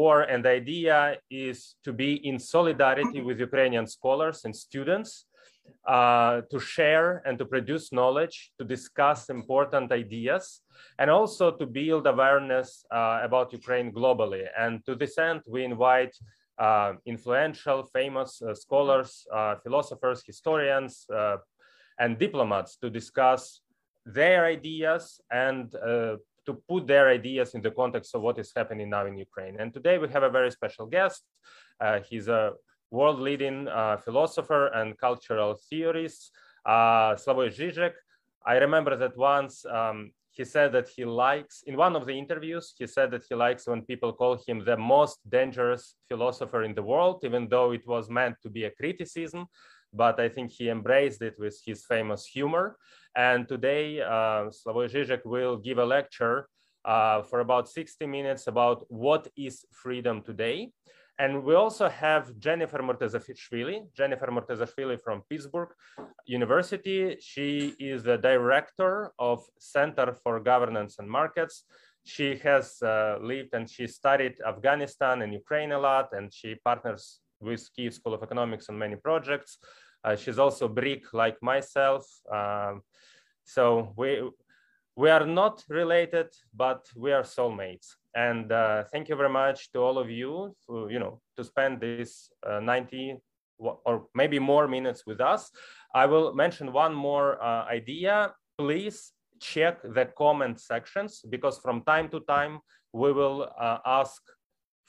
war. And the idea is to be in solidarity with Ukrainian scholars and students uh, to share and to produce knowledge, to discuss important ideas, and also to build awareness uh, about Ukraine globally. And to this end, we invite uh, influential, famous uh, scholars, uh, philosophers, historians, uh, and diplomats to discuss their ideas and to put their ideas in the context of what is happening now in Ukraine. And today we have a very special guest. he's a world leading uh, philosopher and cultural theorist, uh, Slavoj Žižek. I remember that once um, he said that he likes, in one of the interviews, he said that he likes when people call him the most dangerous philosopher in the world, even though it was meant to be a criticism. But I think he embraced it with his famous humor. And today, uh, Slavoj Žižek will give a lecture uh, for about 60 minutes about what is freedom today. And we also have Jennifer Murtazashvili, Jennifer Murtazashvili from Pittsburgh University. She is the director of Center for Governance and Markets. She has uh, lived and she studied Afghanistan and Ukraine a lot, and she partners with Kiev School of Economics on many projects. Uh, she's also Brick, like myself. Um, so we, we are not related, but we are soulmates. And uh, thank you very much to all of you, for, you know, to spend this uh, 90 or maybe more minutes with us. I will mention one more uh, idea. Please check the comment sections because from time to time, we will uh, ask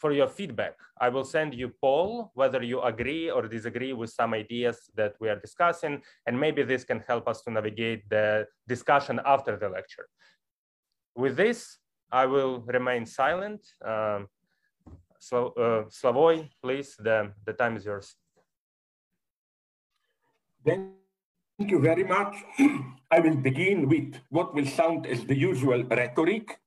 for your feedback. I will send you poll whether you agree or disagree with some ideas that we are discussing, and maybe this can help us to navigate the discussion after the lecture. With this, I will remain silent. Um, Slo uh, Slavoj, please, the, the time is yours. Thank you very much. I will begin with what will sound as the usual rhetoric,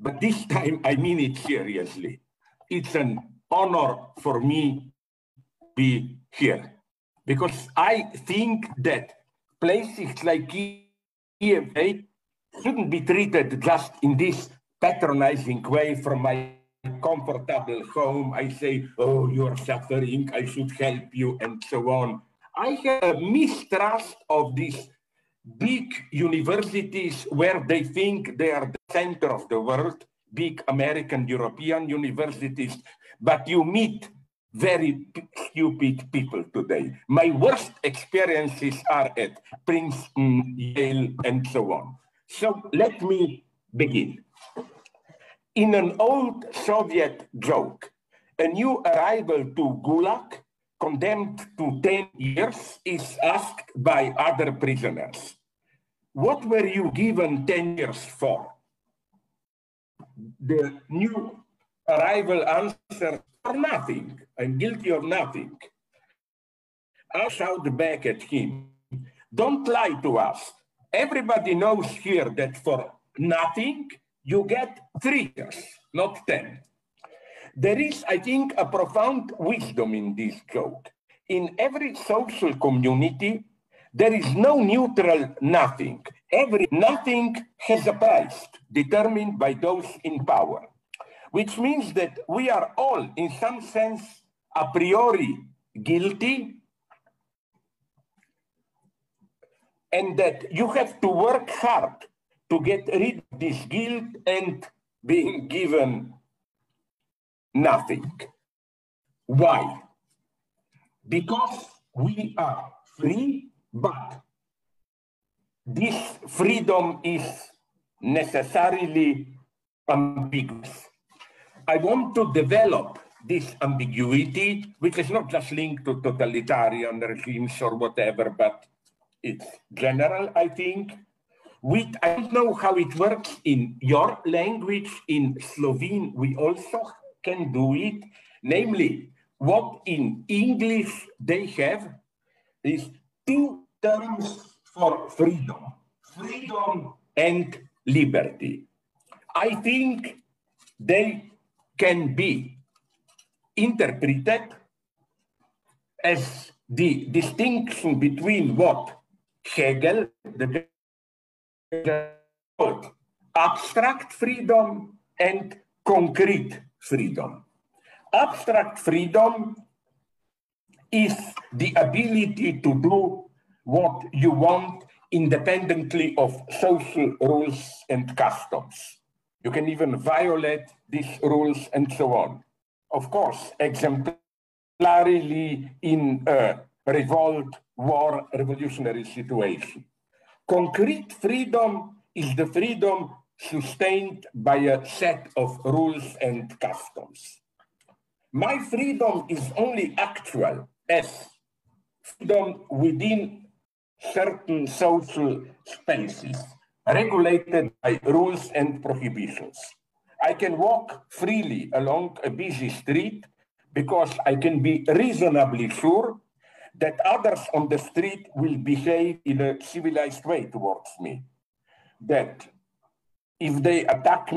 but this time I mean it seriously. It's an honor for me to be here because I think that places like EFA shouldn't be treated just in this patronizing way from my comfortable home. I say, oh, you're suffering, I should help you, and so on. I have a mistrust of these big universities where they think they are the center of the world, big American, European universities, but you meet very stupid people today. My worst experiences are at Princeton, Yale, and so on. So let me begin. In an old Soviet joke, a new arrival to Gulag, condemned to 10 years, is asked by other prisoners, what were you given 10 years for? The new arrival answers, for nothing. I'm guilty of nothing. I shout back at him, don't lie to us. Everybody knows here that for nothing, you get three years, not 10. There is, I think, a profound wisdom in this joke. In every social community, there is no neutral nothing. Every nothing has a price determined by those in power, which means that we are all, in some sense, a priori guilty, and that you have to work hard to get rid of this guilt and being given nothing. Why? Because we are free, but this freedom is necessarily ambiguous. I want to develop this ambiguity, which is not just linked to totalitarian regimes or whatever, but it's general, I think, we, I don't know how it works in your language. In Slovene, we also can do it. Namely, what in English they have is two terms for freedom, freedom and liberty. I think they can be interpreted as the distinction between what Hegel, the abstract freedom and concrete freedom. abstract freedom is the ability to do what you want independently of social rules and customs. You can even violate these rules and so on. Of course, exemplarily in a revolt, war, revolutionary situation. Concrete freedom is the freedom sustained by a set of rules and customs. My freedom is only actual as freedom within certain social spaces regulated by rules and prohibitions. I can walk freely along a busy street because I can be reasonably sure that others on the street will behave in a civilized way towards me. That if they attack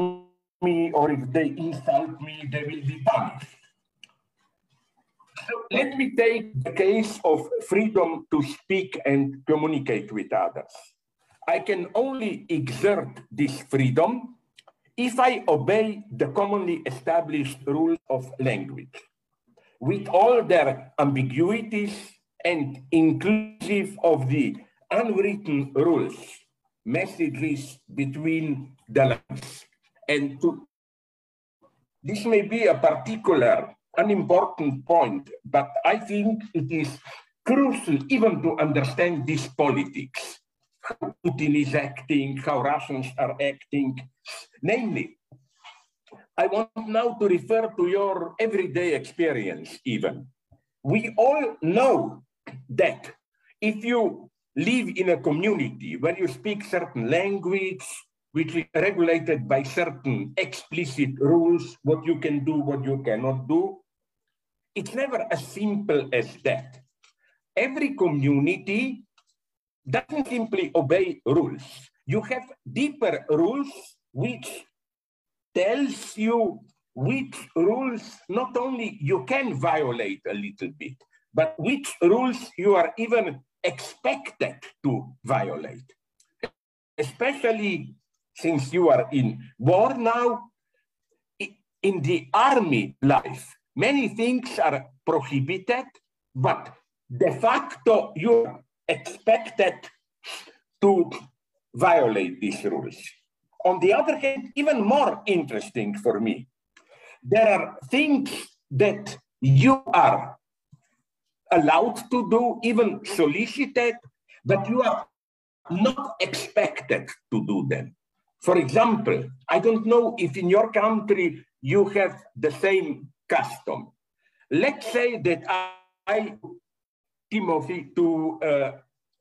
me or if they insult me, they will be punished. Let me take the case of freedom to speak and communicate with others. I can only exert this freedom if I obey the commonly established rules of language, with all their ambiguities and inclusive of the unwritten rules, messages between the lines. And to, this may be a particular unimportant point, but I think it is crucial even to understand this politics, Putin is acting, how Russians are acting. Namely, I want now to refer to your everyday experience even. We all know that if you live in a community where you speak certain language, which is regulated by certain explicit rules, what you can do, what you cannot do, it's never as simple as that. Every community doesn't simply obey rules. You have deeper rules which tells you which rules not only you can violate a little bit, but which rules you are even expected to violate. Especially since you are in war now, in the army life, Many things are prohibited, but de facto you're expected to violate these rules. On the other hand, even more interesting for me, there are things that you are allowed to do, even solicited, but you are not expected to do them. For example, I don't know if in your country you have the same custom. Let's say that I, Timothy, to uh,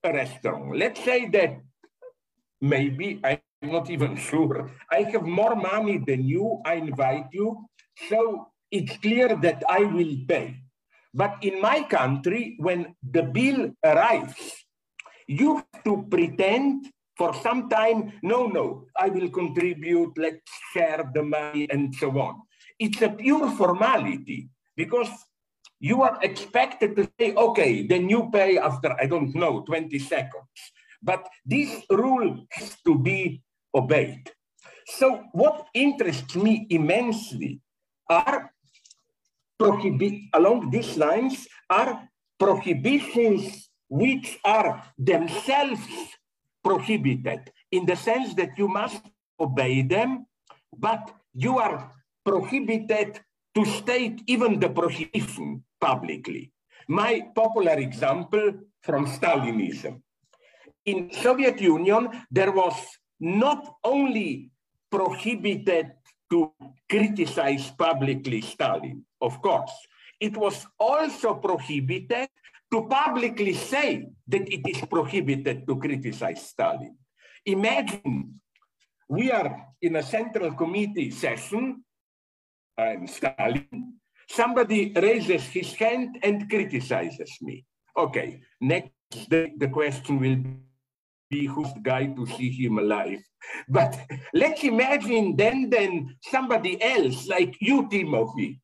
a restaurant. Let's say that maybe I'm not even sure. I have more money than you. I invite you. So it's clear that I will pay. But in my country, when the bill arrives, you have to pretend for some time, no, no, I will contribute, let's share the money and so on it's a pure formality because you are expected to say, okay, then you pay after, I don't know, 20 seconds. But this rule has to be obeyed. So what interests me immensely are prohibit along these lines are prohibitions which are themselves prohibited in the sense that you must obey them, but you are prohibited to state even the prohibition publicly. My popular example from Stalinism. In Soviet Union, there was not only prohibited to criticize publicly Stalin, of course, it was also prohibited to publicly say that it is prohibited to criticize Stalin. Imagine we are in a central committee session I'm Stalin, somebody raises his hand and criticizes me. Okay, next day the question will be who's the guy to see him alive. But let's imagine then then somebody else like you, Timothy.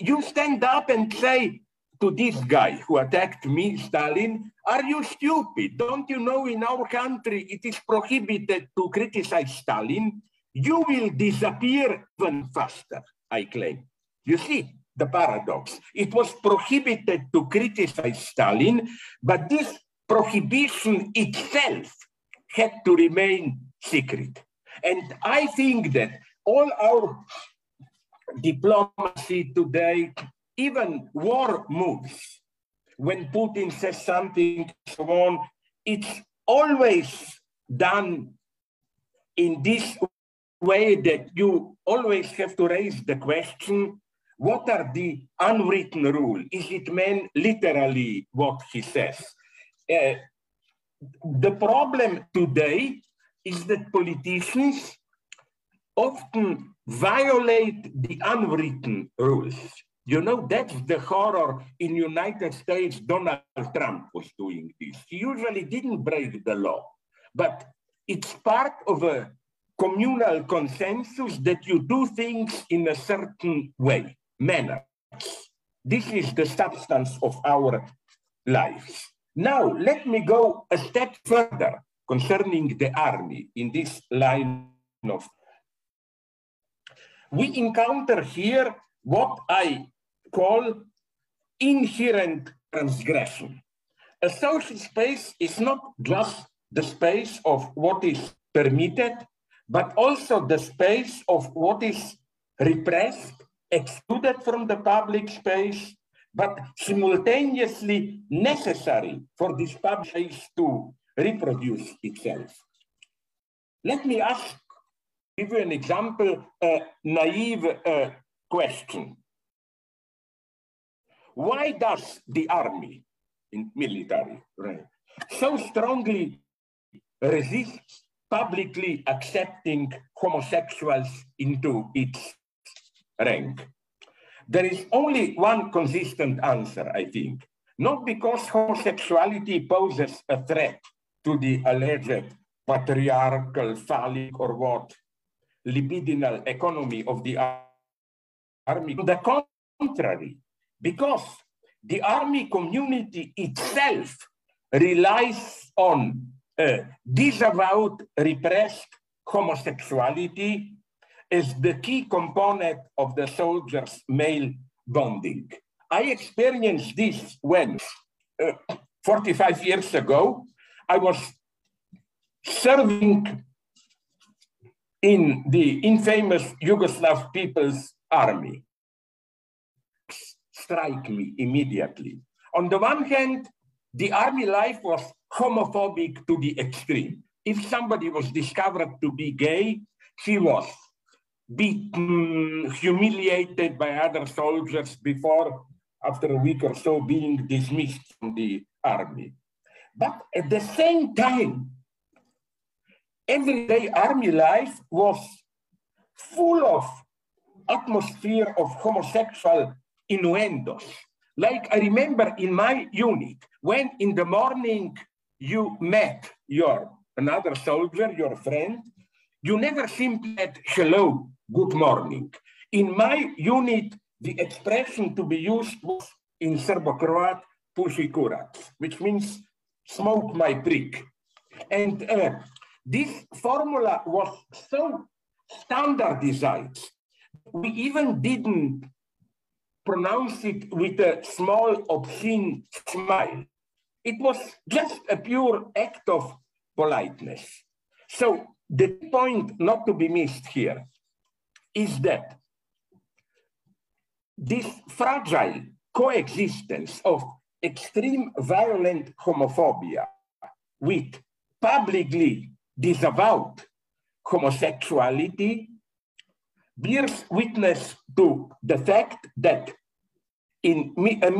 You stand up and say to this guy who attacked me, Stalin, are you stupid? Don't you know in our country it is prohibited to criticize Stalin? You will disappear even faster. I claim. You see the paradox. It was prohibited to criticize Stalin, but this prohibition itself had to remain secret. And I think that all our diplomacy today, even war moves, when Putin says something, so on, it's always done in this way that you always have to raise the question, what are the unwritten rules? Is it meant literally what he says? Uh, the problem today is that politicians often violate the unwritten rules. You know, that's the horror in United States. Donald Trump was doing this. He usually didn't break the law, but it's part of a communal consensus that you do things in a certain way, manner. This is the substance of our lives. Now, let me go a step further concerning the army in this line of. We encounter here what I call inherent transgression. A social space is not just the space of what is permitted, but also the space of what is repressed, excluded from the public space, but simultaneously necessary for this public space to reproduce itself. Let me ask, give you an example, a naive uh, question. Why does the army in military rank so strongly resist publicly accepting homosexuals into its rank? There is only one consistent answer, I think. Not because homosexuality poses a threat to the alleged patriarchal, phallic, or what, libidinal economy of the army. On the contrary, because the army community itself relies on disavowed, repressed homosexuality as the key component of the soldiers' male bonding. I experienced this when, uh, 45 years ago, I was serving in the infamous Yugoslav People's Army strike me immediately. On the one hand, the army life was homophobic to the extreme. If somebody was discovered to be gay, he was beaten, humiliated by other soldiers before, after a week or so, being dismissed from the army. But at the same time, everyday army life was full of atmosphere of homosexual innuendos. Like I remember in my unit, when in the morning you met your another soldier, your friend, you never simply said hello, good morning. In my unit, the expression to be used was in Serbo-Croat, puši kurac, which means smoke my prick. And uh, this formula was so standardized, we even didn't pronounce it with a small obscene smile. It was just a pure act of politeness. So the point not to be missed here is that this fragile coexistence of extreme violent homophobia with publicly disavowed homosexuality bears witness to the fact that in a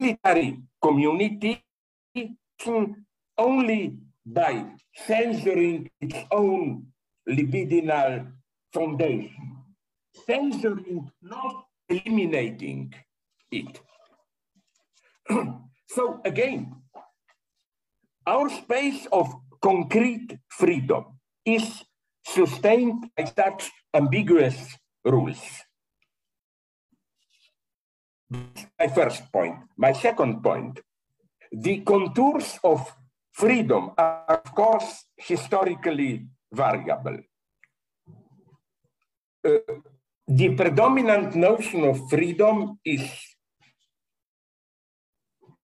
military community, only by censoring its own libidinal foundation, censoring, not eliminating it. so again, our space of concrete freedom is sustained by such ambiguous rules. My first point. My second point, the contours of freedom are, of course, historically variable. Uh, the predominant notion of freedom is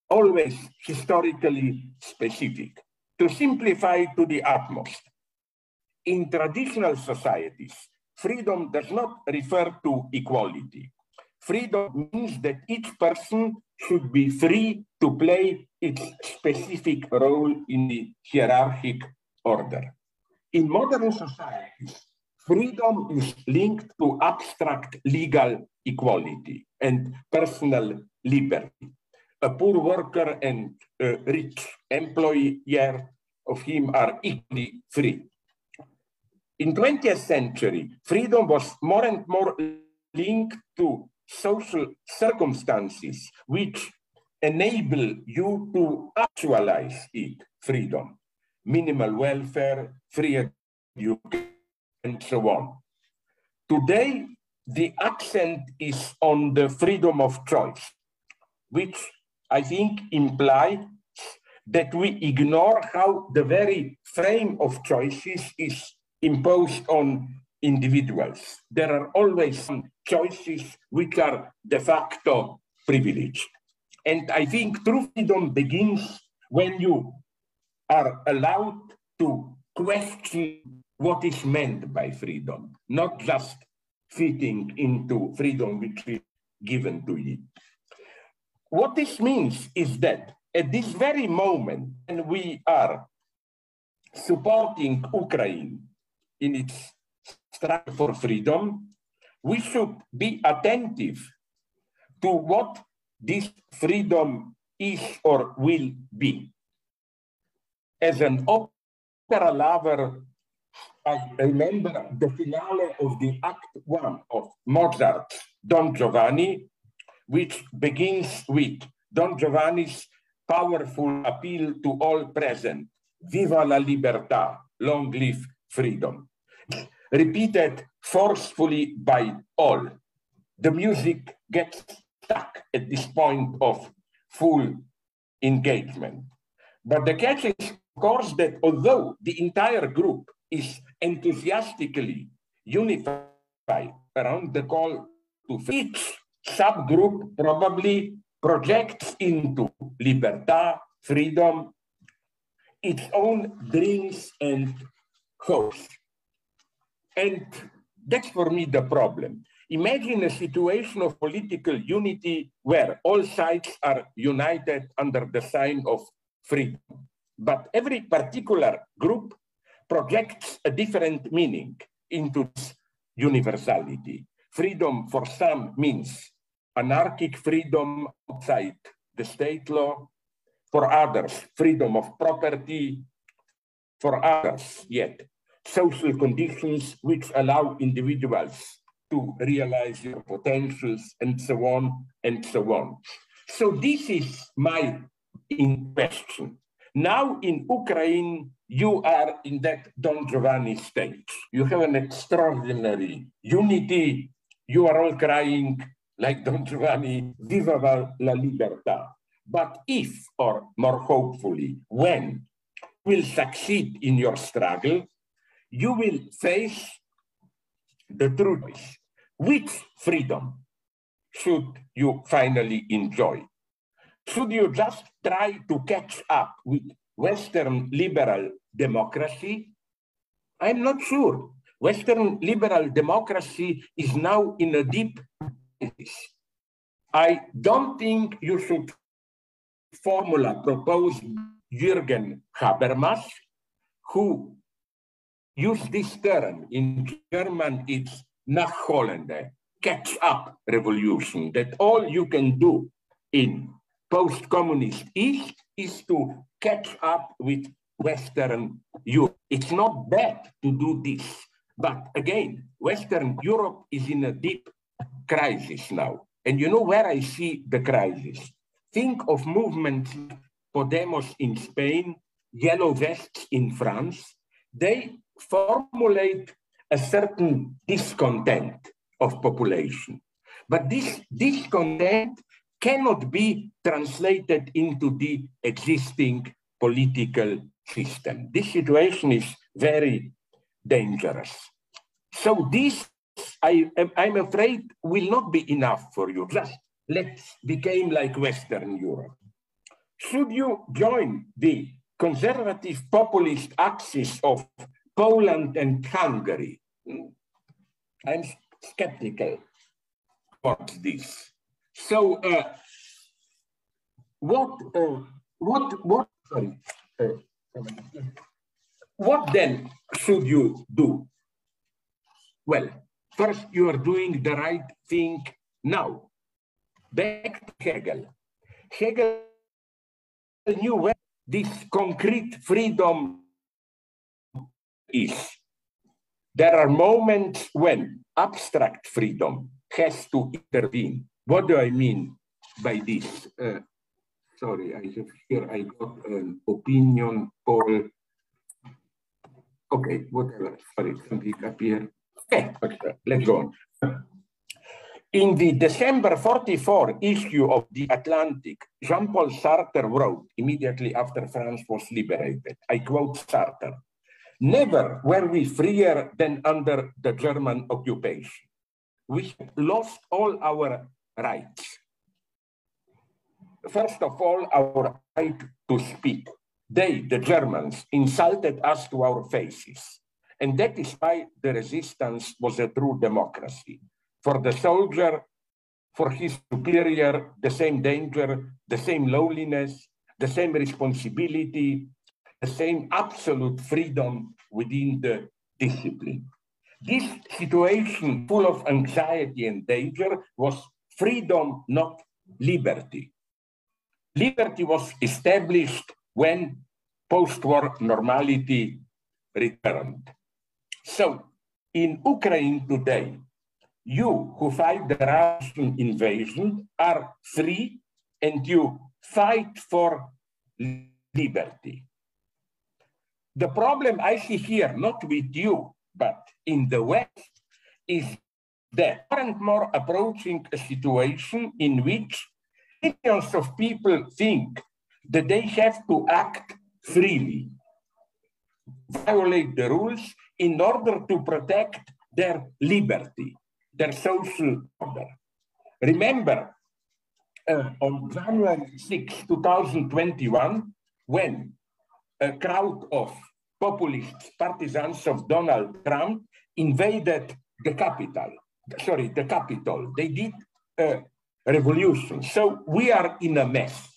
always historically specific. To simplify to the utmost, in traditional societies, freedom does not refer to equality. Freedom means that each person should be free to play its specific role in the hierarchic order. In modern societies, freedom is linked to abstract legal equality and personal liberty. A poor worker and a rich employer of him are equally free. In 20th century, freedom was more and more linked to social circumstances which enable you to actualize it, freedom, minimal welfare, free education, and so on. Today, the accent is on the freedom of choice, which I think implies that we ignore how the very frame of choices is imposed on individuals. There are always choices which are de facto privileged. And I think true freedom begins when you are allowed to question what is meant by freedom, not just fitting into freedom which is given to you. What this means is that at this very moment, when we are supporting Ukraine in its for freedom, we should be attentive to what this freedom is or will be. As an opera lover, I remember the finale of the Act One of Mozart's Don Giovanni, which begins with Don Giovanni's powerful appeal to all present Viva la libertà, long live freedom. Repeated forcefully by all. The music gets stuck at this point of full engagement. But the catch is, of course, that although the entire group is enthusiastically unified around the call to each subgroup probably projects into libertà, freedom, its own dreams and hopes. And that's for me the problem. Imagine a situation of political unity where all sides are united under the sign of freedom. But every particular group projects a different meaning into universality. Freedom for some means anarchic freedom outside the state law. For others, freedom of property. For others, yet, social conditions which allow individuals to realize their potentials and so on and so on. So this is my question. Now in Ukraine, you are in that Don Giovanni stage. You have an extraordinary unity. You are all crying like Don Giovanni, viva la libertà. But if, or more hopefully, when will succeed in your struggle, you will face the truth. Which freedom should you finally enjoy? Should you just try to catch up with Western liberal democracy? I'm not sure. Western liberal democracy is now in a deep crisis. I don't think you should formula propose Jürgen Habermas, who use this term. In German, it's Nachholende, catch up revolution, that all you can do in post-communist East is to catch up with Western Europe. It's not bad to do this. But again, Western Europe is in a deep crisis now. And you know where I see the crisis? Think of movements Podemos in Spain, Yellow Vests in France. They formulate a certain discontent of population. But this discontent cannot be translated into the existing political system. This situation is very dangerous. So this I, I'm afraid will not be enough for you. Just let's become like Western Europe. Should you join the conservative populist axis of Poland and Hungary? I'm skeptical about this. So, uh, what, uh, what, what, sorry, uh, what then should you do? Well, first you are doing the right thing now. Back to Hegel. Hegel knew where this concrete freedom is. There are moments when abstract freedom has to intervene. What do I mean by this? Uh, sorry, I have here, I got an opinion poll. Okay, whatever, sorry, something appeared. Okay, okay, let's go on. In the December 44 issue of The Atlantic, Jean-Paul Sartre wrote immediately after France was liberated, I quote Sartre, never were we freer than under the German occupation. We lost all our rights. First of all, our right to speak. They, the Germans, insulted us to our faces. And that is why the resistance was a true democracy for the soldier, for his superior, the same danger, the same lowliness, the same responsibility, the same absolute freedom within the discipline. This situation, full of anxiety and danger, was freedom, not liberty. Liberty was established when post-war normality returned. So in Ukraine today, you who fight the Russian invasion are free and you fight for liberty. The problem I see here, not with you, but in the West, is that more and more approaching a situation in which millions of people think that they have to act freely, violate the rules in order to protect their liberty their social order. Remember, uh, on January 6, 2021, when a crowd of populist partisans of Donald Trump invaded the capital, sorry, the capital. They did a revolution. So we are in a mess.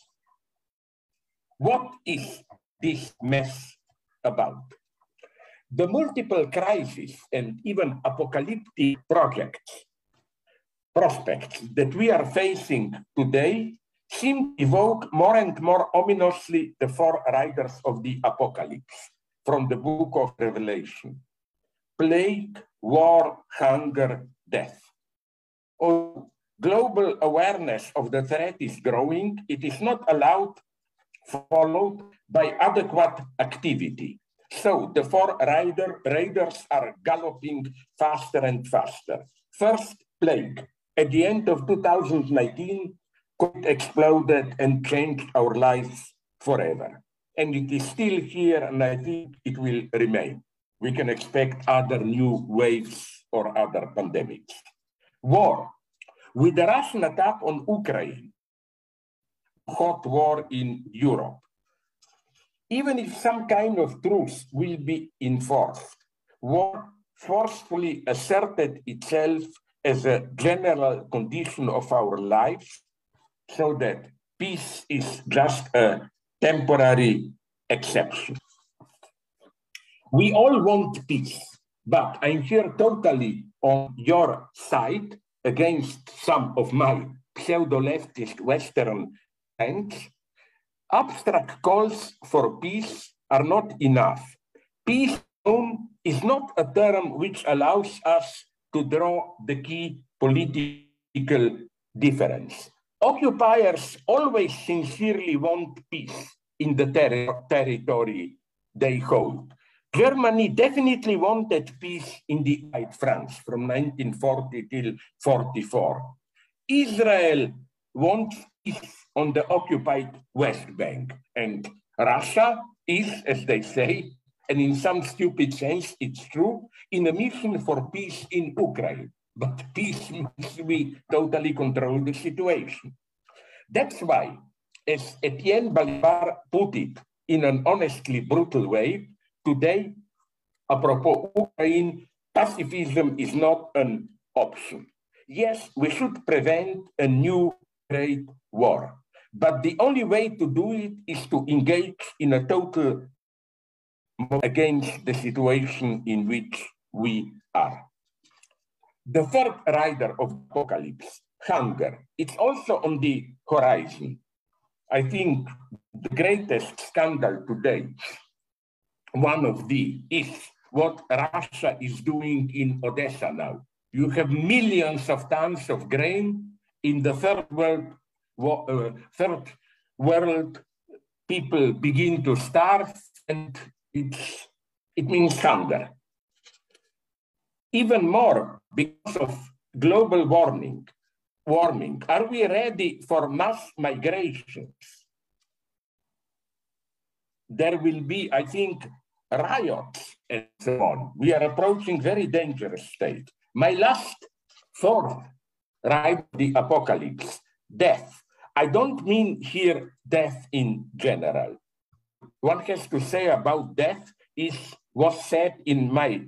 What is this mess about? The multiple crises and even apocalyptic projects, prospects that we are facing today seem to evoke more and more ominously the four riders of the apocalypse from the book of Revelation. Plague, war, hunger, death. Oh, global awareness of the threat is growing. It is not allowed, followed by adequate activity. So the four rider, raiders are galloping faster and faster. First plague. At the end of 2019, COVID exploded and changed our lives forever. And it is still here, and I think it will remain. We can expect other new waves or other pandemics. War. With the Russian attack on Ukraine, hot war in Europe, even if some kind of truce will be enforced, war forcefully asserted itself as a general condition of our lives so that peace is just a temporary exception. We all want peace, but I'm here totally on your side against some of my pseudo-leftist Western friends Abstract calls for peace are not enough. Peace alone is not a term which allows us to draw the key political difference. Occupiers always sincerely want peace in the ter territory they hold. Germany definitely wanted peace in the France from 1940 till 44. Israel wants peace on the occupied West Bank. And Russia is, as they say, and in some stupid sense, it's true, in a mission for peace in Ukraine. But peace must be totally control the situation. That's why, as Etienne Balibar put it in an honestly brutal way, today, apropos Ukraine, pacifism is not an option. Yes, we should prevent a new great war. But the only way to do it is to engage in a total against the situation in which we are. The third rider of apocalypse, hunger, it's also on the horizon. I think the greatest scandal today, one of the, is what Russia is doing in Odessa now. You have millions of tons of grain in the third world uh, third world people begin to starve and it's, it means hunger. Even more because of global warming, warming. Are we ready for mass migrations? There will be, I think, riots and so on. We are approaching very dangerous state. My last fourth right, the apocalypse, death. I don't mean here death in general. One has to say about death is was said in my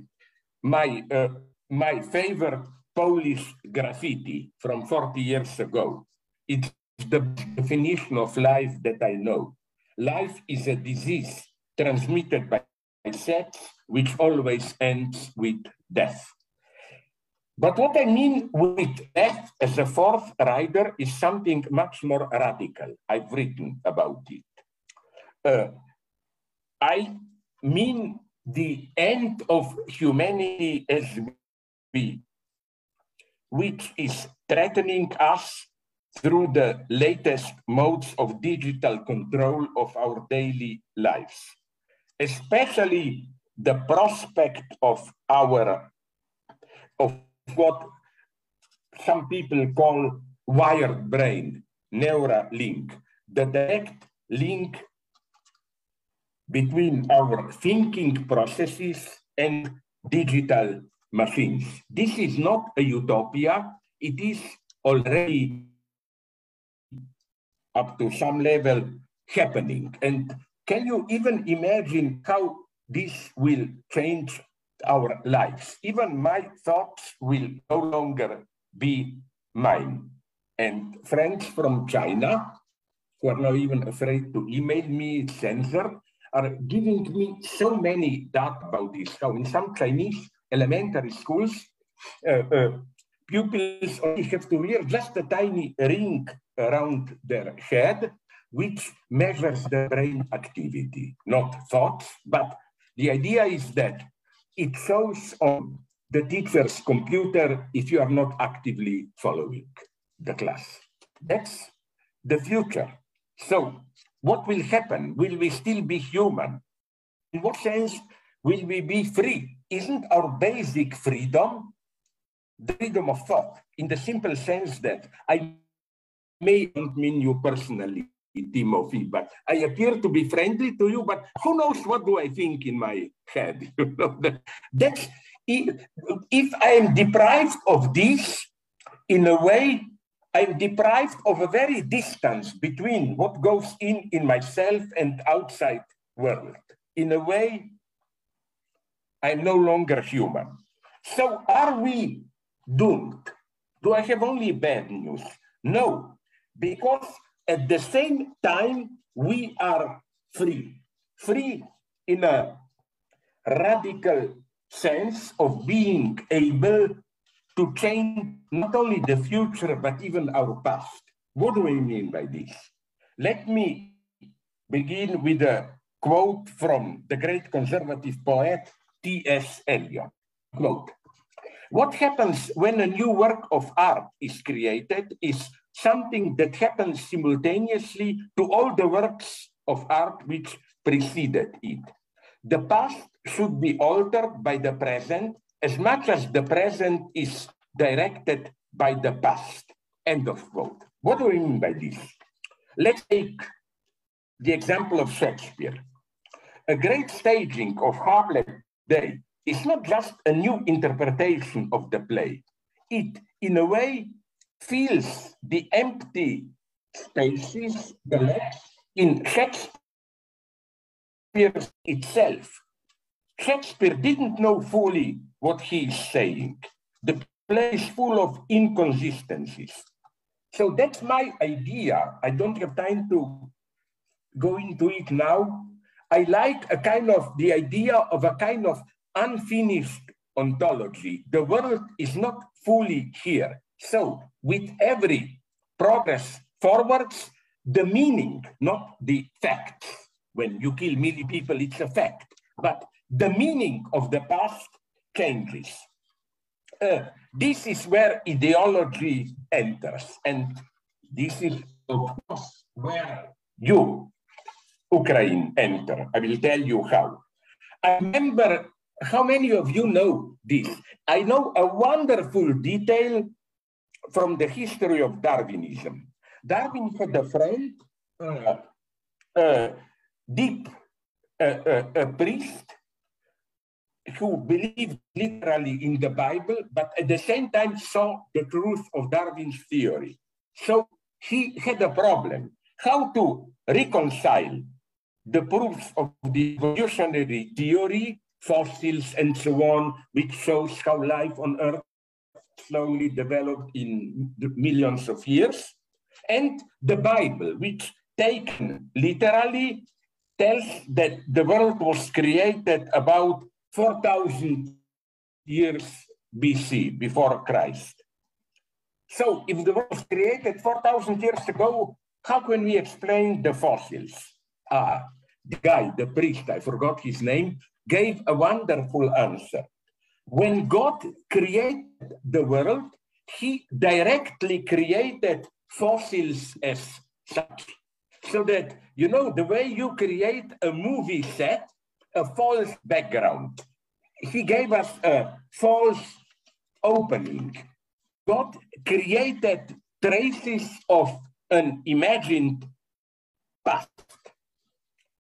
my uh, my favorite Polish graffiti from 40 years ago. It's the definition of life that I know. Life is a disease transmitted by sex, which always ends with death. But what I mean with death as a fourth rider is something much more radical. I've written about it. Uh, I mean the end of humanity as we, which is threatening us through the latest modes of digital control of our daily lives, especially the prospect of our of what some people call wired brain, Neuralink, the direct link between our thinking processes and digital machines. This is not a utopia, it is already up to some level happening. And can you even imagine how this will change our lives. Even my thoughts will no longer be mine. And friends from China, who are now even afraid to email me, censor, are giving me so many data about this. How in some Chinese elementary schools, uh, uh, pupils only have to wear just a tiny ring around their head, which measures the brain activity, not thoughts, but the idea is that it shows on the teacher's computer if you are not actively following the class. That's the future. So what will happen? Will we still be human? In what sense will we be free? Isn't our basic freedom the freedom of thought in the simple sense that I may not mean you personally, Timothy, but I appear to be friendly to you, but who knows what do I think in my head? You know, that's if, if I am deprived of this, in a way, I'm deprived of a very distance between what goes in in myself and outside world. In a way, I'm no longer human. So are we doomed? Do I have only bad news? No, because at the same time, we are free. Free in a radical sense of being able to change not only the future, but even our past. What do I mean by this? Let me begin with a quote from the great conservative poet T.S. Eliot. Quote, what happens when a new work of art is created is something that happens simultaneously to all the works of art which preceded it. The past should be altered by the present as much as the present is directed by the past. End of quote. What do I mean by this? Let's take the example of Shakespeare. a great staging of Hamlet Day is not just a new interpretation of the play. It, in a way, fills the empty spaces, the in Shakespeare itself. Shakespeare didn't know fully what he is saying. The play is full of inconsistencies. So that's my idea. I don't have time to go into it now. I like a kind of the idea of a kind of unfinished ontology. The world is not fully here. So with every progress forwards, the meaning, not the fact. When you kill many people, it's a fact. But the meaning of the past changes. Uh, this is where ideology enters. And this is, of course, where you, Ukraine, enter. I will tell you how. I remember how many of you know this? I know a wonderful detail from the history of Darwinism. Darwin had a friend, uh, uh, deep uh, uh, a priest, who believed literally in the Bible, but at the same time saw the truth of Darwin's theory. So he had a problem how to reconcile the proofs of the evolutionary theory, fossils, and so on, which shows how life on Earth slowly developed in millions of years, and the Bible, which taken literally tells that the world was created about 4,000 years BC, before Christ. So if the world was created 4,000 years ago, how can we explain the fossils? Ah, the guy, the priest, I forgot his name, gave a wonderful answer. When God created the world, he directly created fossils as such. So that, you know, the way you create a movie set, a false background. He gave us a false opening. God created traces of an imagined past.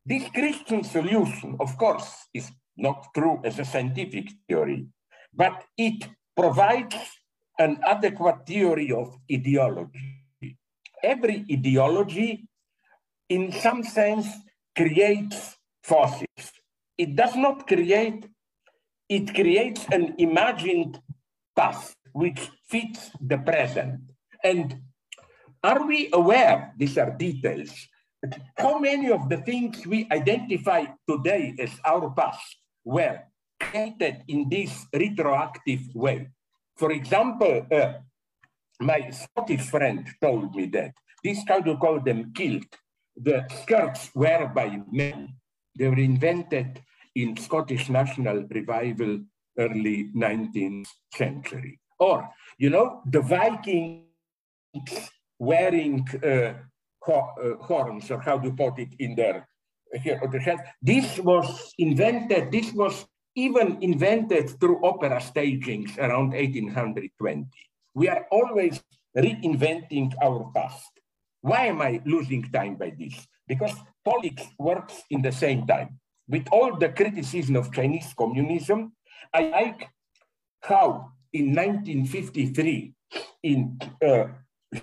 This Christian solution, of course, is not true as a scientific theory, but it provides an adequate theory of ideology. Every ideology, in some sense, creates fossils. It does not create, it creates an imagined past which fits the present. And are we aware, these are details, how many of the things we identify today as our past were created in this retroactive way? For example, uh, my Scottish friend told me that this, how to call them, kilt, the skirts were by men. They were invented in Scottish national revival early 19th century. Or, you know, the Vikings wearing uh, uh, horns, or how to put it in their here on the head. This was invented, this was even invented through opera stagings around 1820. We are always reinventing our past. Why am I losing time by this? Because politics works in the same time. With all the criticism of Chinese communism, I like how in 1953 in uh,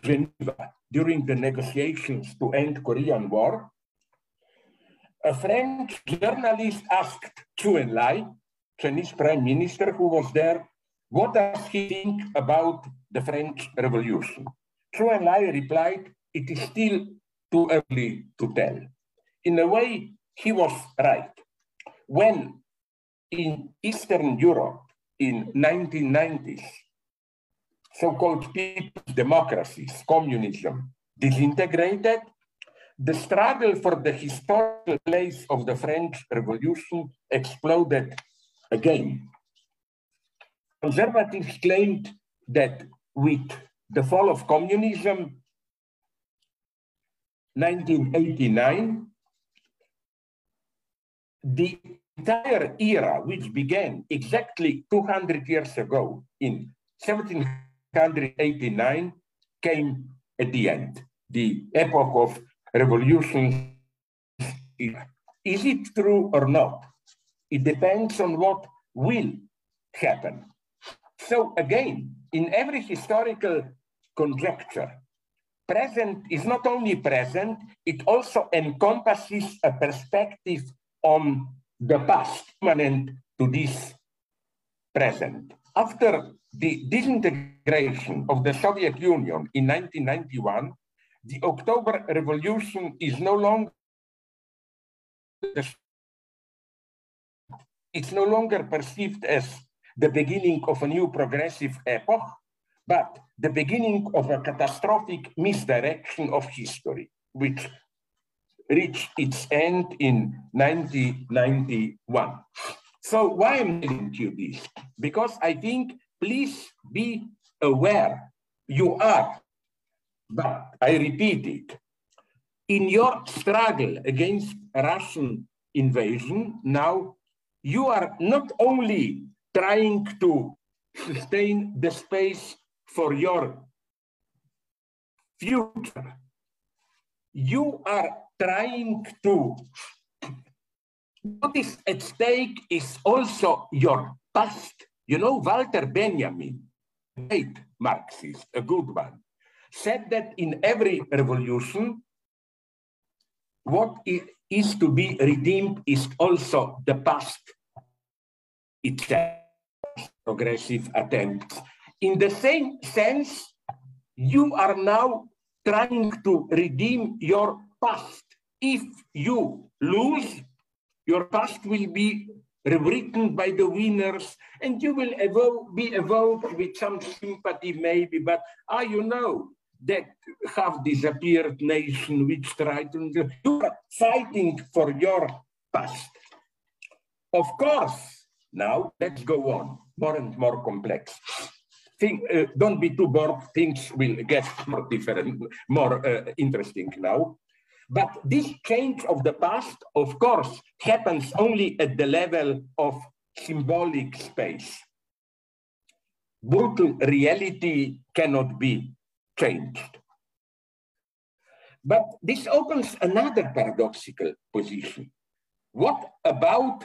Geneva during the negotiations to end Korean War, a French journalist asked Zhou Enlai, Chinese prime minister who was there, what does he think about the French Revolution? Zhou Enlai replied, it is still too early to tell. In a way, he was right. When in Eastern Europe in 1990s, so-called people's democracies, communism, disintegrated, the struggle for the historical place of the French Revolution exploded again. Conservatives claimed that with the fall of communism, 1989, the entire era, which began exactly 200 years ago in 1789, came at the end, the epoch of revolution Is it true or not? It depends on what will happen. So again, in every historical conjecture, present is not only present, it also encompasses a perspective on the past permanent to this present. After the disintegration of the Soviet Union in 1991, the October Revolution is no longer it's no longer perceived as the beginning of a new progressive epoch, but the beginning of a catastrophic misdirection of history, which reached its end in 1991. So why am I telling you this? Because I think, please be aware, you are, but I repeat it, in your struggle against Russian invasion, now you are not only trying to sustain the space for your future, you are trying to, what is at stake is also your past. You know, Walter Benjamin, great Marxist, a good one, said that in every revolution, what is to be redeemed is also the past itself, progressive attempts. In the same sense, you are now trying to redeem your past. If you lose, your past will be rewritten by the winners and you will be evoked with some sympathy maybe, but ah, you know, that have disappeared nation which tried to, you are fighting for your past. Of course, now let's go on, more and more complex. Think, uh, don't be too bored, things will get more different, more uh, interesting now. But this change of the past, of course, happens only at the level of symbolic space. Brutal reality cannot be changed. But this opens another paradoxical position. What about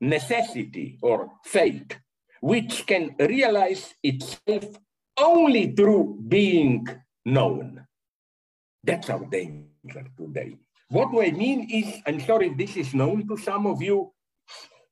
necessity or fate, which can realize itself only through being known? That's our danger today. What do I mean is, I'm sorry this is known to some of you,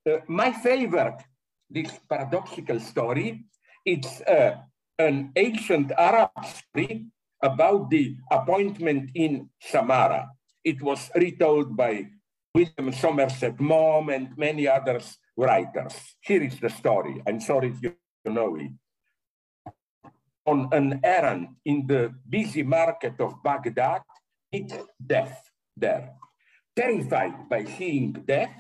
uh, my favorite, this paradoxical story, it's uh, an ancient Arab story about the appointment in Samarra. It was retold by William Somerset Maugham and many others writers. Here is the story. I'm sorry if you know it. On an errand in the busy market of Baghdad, meet death there. Terrified by seeing death,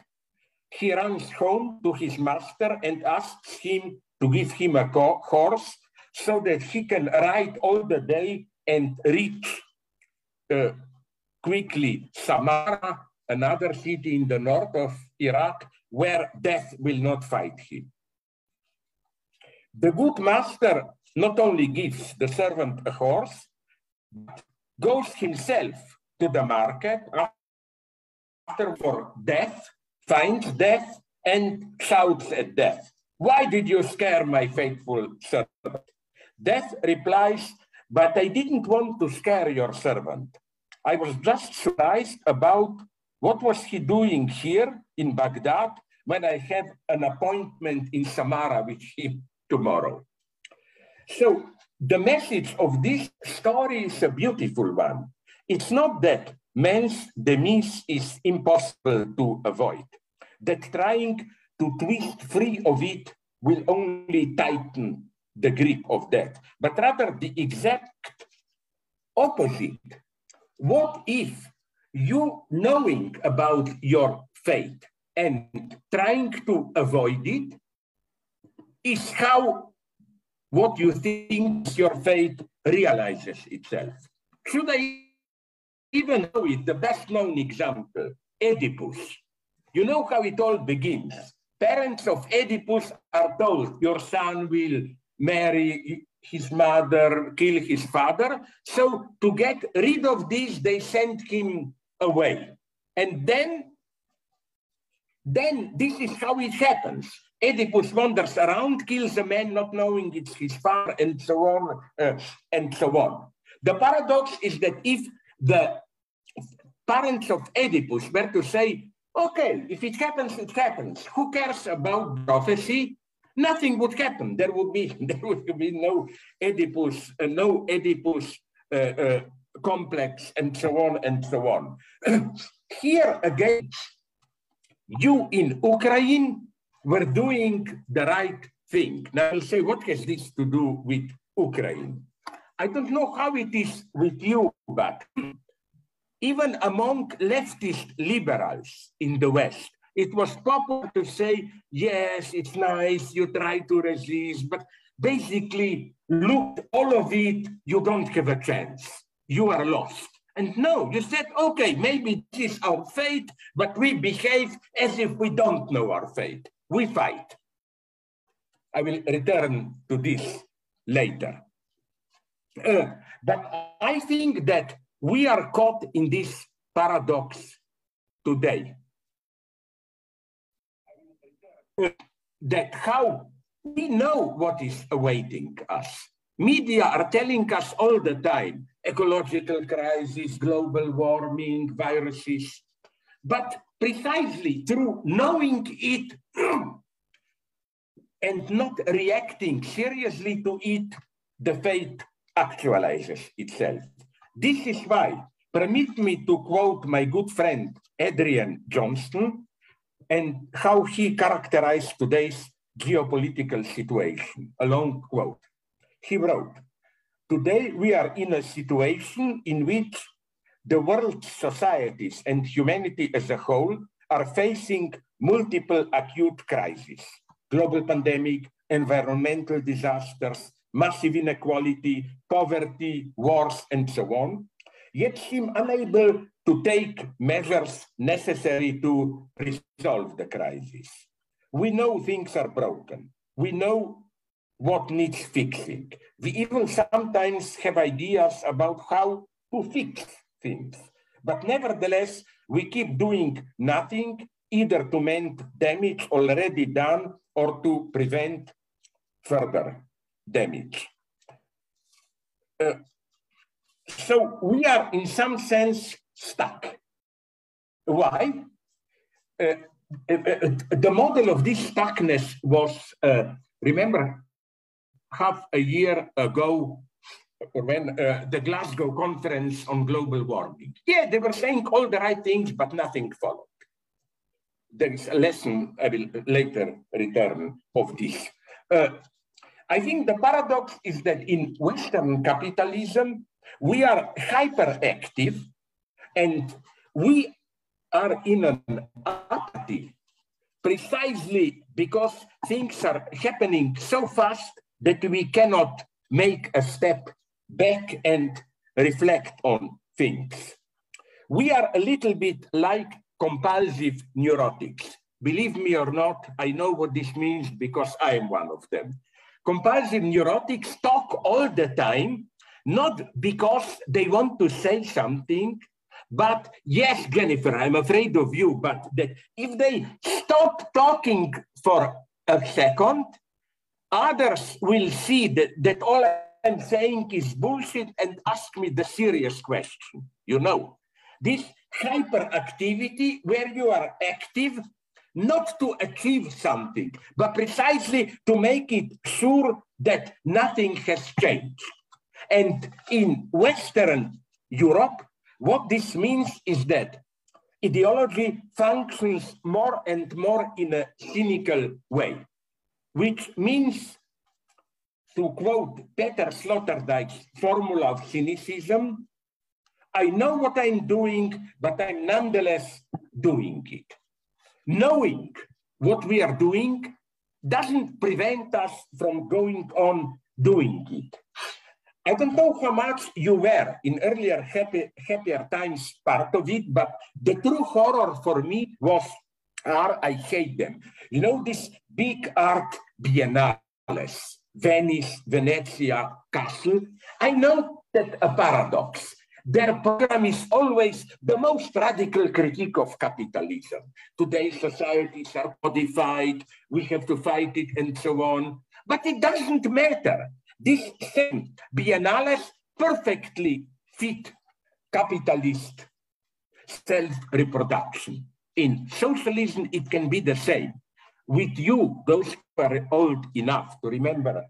he runs home to his master and asks him to give him a horse so that he can ride all the day and reach uh, quickly Samarra, another city in the north of Iraq, where death will not fight him. The good master not only gives the servant a horse, but goes himself to the market after for death, finds death, and shouts at death. Why did you scare my faithful servant? Death replies, but I didn't want to scare your servant. I was just surprised about what was he doing here in Baghdad when I have an appointment in Samarra with him tomorrow. So the message of this story is a beautiful one. It's not that mens demise is impossible to avoid, that trying to twist free of it will only tighten the grip of death, but rather the exact opposite. What if you knowing about your fate and trying to avoid it is how what you think your fate realizes itself. Should I even know it? The best known example, Oedipus. You know how it all begins. Parents of Oedipus are told your son will marry his mother, kill his father. So to get rid of this, they sent him away. And then, then this is how it happens. Oedipus wanders around, kills a man not knowing it's his father, and so on, uh, and so on. The paradox is that if the parents of Oedipus were to say, okay, if it happens, it happens. Who cares about prophecy? Nothing would happen. There would be there would be no Oedipus, uh, no Oedipus uh, uh, complex, and so on and so on. Here again, you in Ukraine were doing the right thing. Now I'll say, what has this to do with Ukraine? I don't know how it is with you, but even among leftist liberals in the West, it was popular to say, yes, it's nice, you try to resist, but basically, look, all of it, you don't have a chance. You are lost. And no, you said, okay, maybe this is our fate, but we behave as if we don't know our fate. We fight. I will return to this later. Uh, but I think that we are caught in this paradox today. That how we know what is awaiting us. Media are telling us all the time ecological crisis, global warming, viruses. But precisely through knowing it and not reacting seriously to it, the fate actualizes itself. This is why, permit me to quote my good friend Adrian Johnston and how he characterized today's geopolitical situation. A long quote. He wrote, Today we are in a situation in which the world's societies and humanity as a whole are facing multiple acute crises, global pandemic, environmental disasters, massive inequality, poverty, wars, and so on, yet seem unable to take measures necessary to resolve the crisis. We know things are broken. We know what needs fixing. We even sometimes have ideas about how to fix things. But nevertheless, we keep doing nothing either to mend damage already done or to prevent further damage. Uh, so we are in some sense stuck. Why? Uh, uh, uh the model of this stuckness was, uh, remember, half a year ago, when uh, the Glasgow conference on global warming. Yeah, they were saying all the right things, but nothing followed. There is a lesson I will later return of this. Uh, I think the paradox is that in Western capitalism, we are hyperactive and we are in an apathy precisely because things are happening so fast that we cannot make a step back and reflect on things. We are a little bit like compulsive neurotics. Believe me or not, I know what this means because I am one of them. Compulsive neurotics talk all the time, not because they want to say something, but yes, Jennifer, I'm afraid of you, but that if they stop talking for a second, others will see that, that all I'm saying is bullshit and ask me the serious question. You know, this hyperactivity where you are active not to achieve something, but precisely to make it sure that nothing has changed. And in Western Europe, what this means is that ideology functions more and more in a cynical way, which means, to quote Peter Sloterdijk's formula of cynicism, I know what I'm doing, but I'm nonetheless doing it knowing what we are doing doesn't prevent us from going on doing it. I don't know how much you were in earlier happy, happier times part of it, but the true horror for me was art. I hate them. You know, this big art biennales, Venice, Venezia, Kassel. I know that a paradox Their program is always the most radical critique of capitalism. Today's societies are codified, we have to fight it, and so on. But it doesn't matter. This same biennales perfectly fit capitalist self-reproduction. In socialism, it can be the same. With you, those who are old enough to remember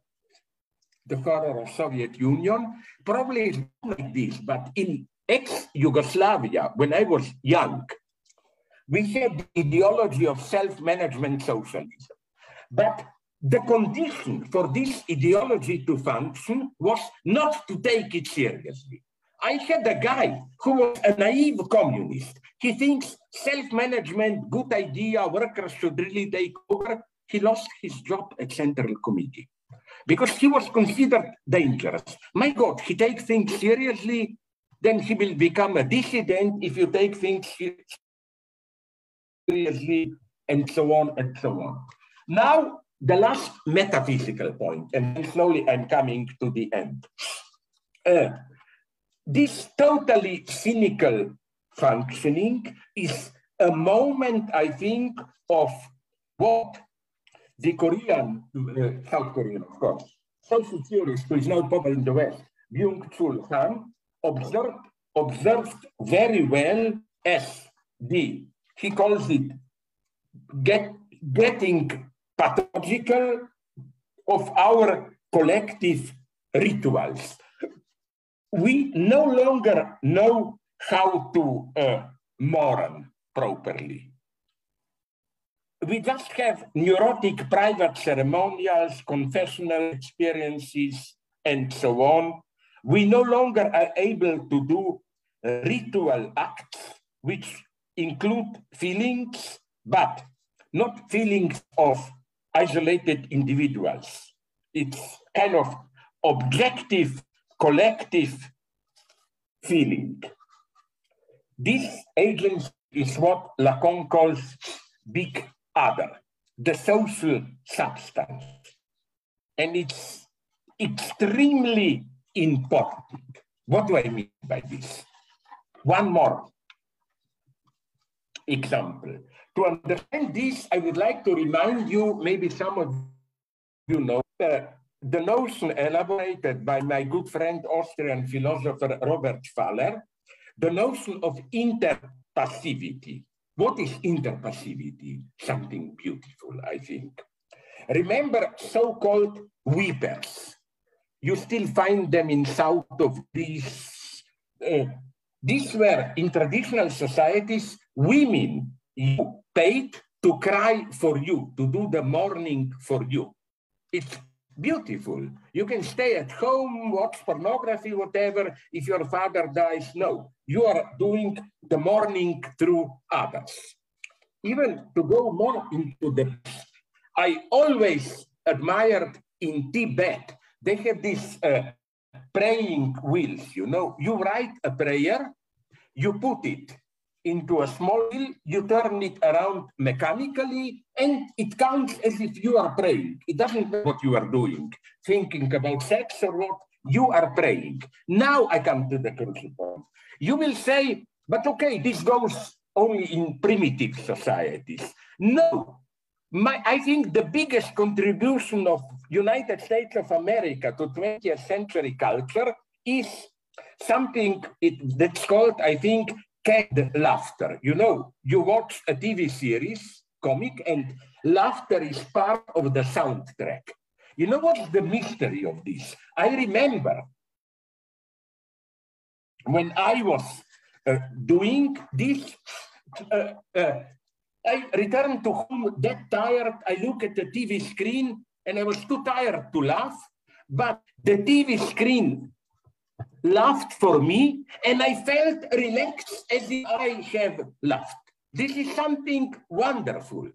the horror of Soviet Union, probably it's not like this, but in ex-Yugoslavia, when I was young, we had the ideology of self-management socialism. But the condition for this ideology to function was not to take it seriously. I had a guy who was a naive communist. He thinks self-management, good idea, workers should really take over. He lost his job at Central Committee because he was considered dangerous. My God, he takes things seriously, then he will become a dissident if you take things seriously, and so on and so on. Now, the last metaphysical point, and slowly I'm coming to the end. Uh, this totally cynical functioning is a moment, I think, of what the Korean, uh, South Korean, of course, social theorist who is now popular in the West, Byung-Chul Han, observed, observed very well the, he calls it get, getting pathological of our collective rituals. We no longer know how to uh, mourn properly. We just have neurotic private ceremonials, confessional experiences, and so on. We no longer are able to do uh, ritual acts which include feelings, but not feelings of isolated individuals. It's kind of objective collective feeling. This agency is what Lacan calls big other, the social substance. And it's extremely important. What do I mean by this? One more example. To understand this, I would like to remind you, maybe some of you know, uh, the notion elaborated by my good friend, Austrian philosopher Robert Pfaller, the notion of interpassivity. What is interpassivity? Something beautiful, I think. Remember so-called weepers. You still find them in south of these. Uh, these were, in traditional societies, women you paid to cry for you, to do the mourning for you. It's beautiful. You can stay at home, watch pornography, whatever. If your father dies, no. You are doing the mourning through others. Even to go more into the, I always admired in Tibet, they have these uh, praying wheels, you know. You write a prayer, you put it into a small wheel, you turn it around mechanically, and it counts as if you are praying. It doesn't matter what you are doing, thinking about sex or what, you are praying. Now I come to the crucial point. You will say, but okay, this goes only in primitive societies. No, my, I think the biggest contribution of United States of America to 20th century culture is something it, that's called, I think, canned laughter. You know, you watch a TV series, comic, and laughter is part of the soundtrack. You know what's the mystery of this? I remember when I was uh, doing this, uh, uh, I returned to home that tired. I look at the TV screen and I was too tired to laugh, but the TV screen laughed for me, and I felt relaxed as if I have laughed. This is something wonderful.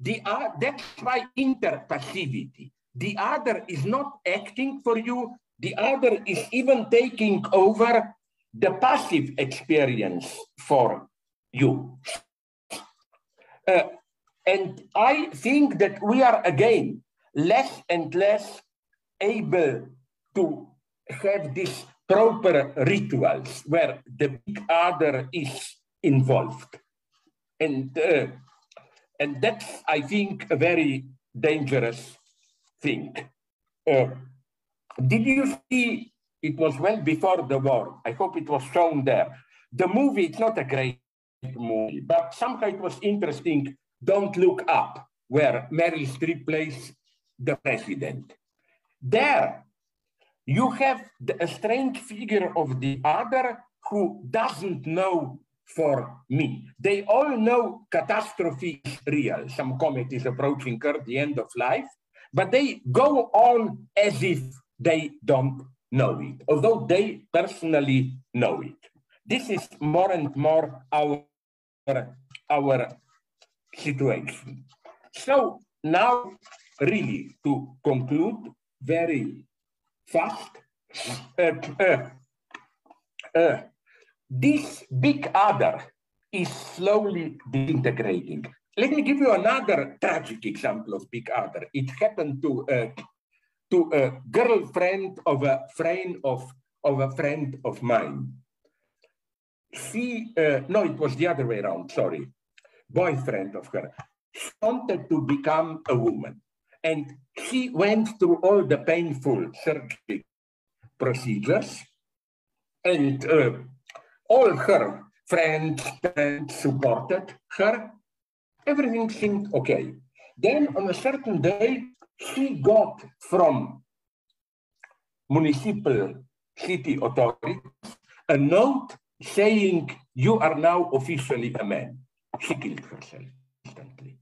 The, uh, that's why interpassivity. The other is not acting for you. The other is even taking over the passive experience for you. Uh, and I think that we are again less and less able to have this proper rituals where the big other is involved. And, uh, and that's, I think, a very dangerous thing. Uh, did you see, it was well before the war, I hope it was shown there. The movie, it's not a great movie, but somehow it was interesting, Don't Look Up, where Meryl Streep plays the president. There, you have the, a strange figure of the other who doesn't know for me. They all know catastrophe is real. Some comet is approaching the end of life, but they go on as if they don't know it, although they personally know it. This is more and more our, our situation. So now, really, to conclude very fast, uh, uh, uh, this big other is slowly disintegrating. Let me give you another tragic example of big other. It happened to uh, to a girlfriend of a friend of of a friend of mine. She uh, no, it was the other way around. Sorry, boyfriend of her. She wanted to become a woman, and she went through all the painful surgery procedures, and uh, all her friends and supported her. Everything seemed okay. Then on a certain day, she got from municipal city authorities a note saying you are now officially a man. She killed herself instantly.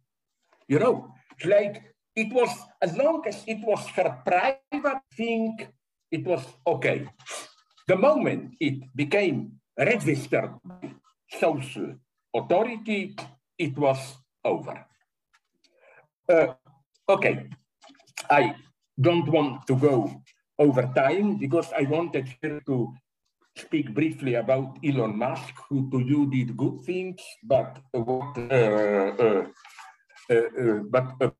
You know, it's like it was as long as it was her private thing, it was okay. The moment it became registered social authority, it was over. Uh, okay, I don't want to go over time because I wanted here to speak briefly about Elon Musk, who to you did good things, but what, uh, uh, uh, uh but, uh,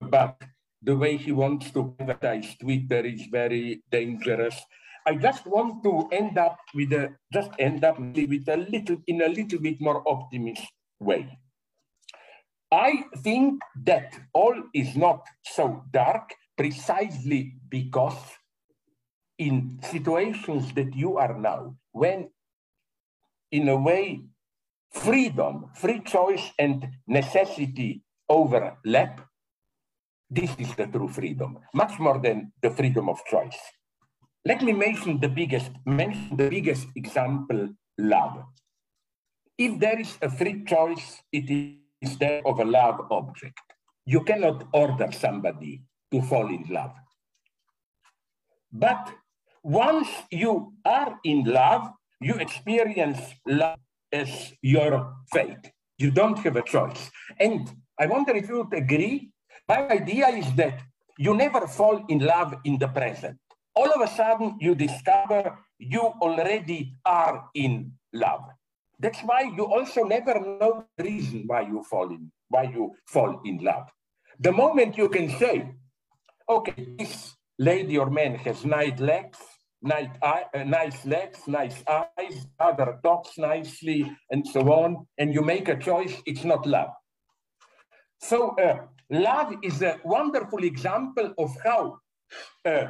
but the way he wants to privatize Twitter is very dangerous. I just want to end up with a just end up with a little in a little bit more optimist way. I think that all is not so dark precisely because in situations that you are now, when in a way freedom, free choice and necessity overlap, this is the true freedom, much more than the freedom of choice. Let me mention the biggest, mention the biggest example, love. If there is a free choice, it is that of a love object. You cannot order somebody to fall in love. But once you are in love, you experience love as your fate. You don't have a choice. And I wonder if you would agree. My idea is that you never fall in love in the present all of a sudden you discover you already are in love. That's why you also never know the reason why you fall in, why you fall in love. The moment you can say, okay, this lady or man has nice legs, nice, eye, uh, nice legs, nice eyes, other talks nicely, and so on, and you make a choice, it's not love. So uh, love is a wonderful example of how uh,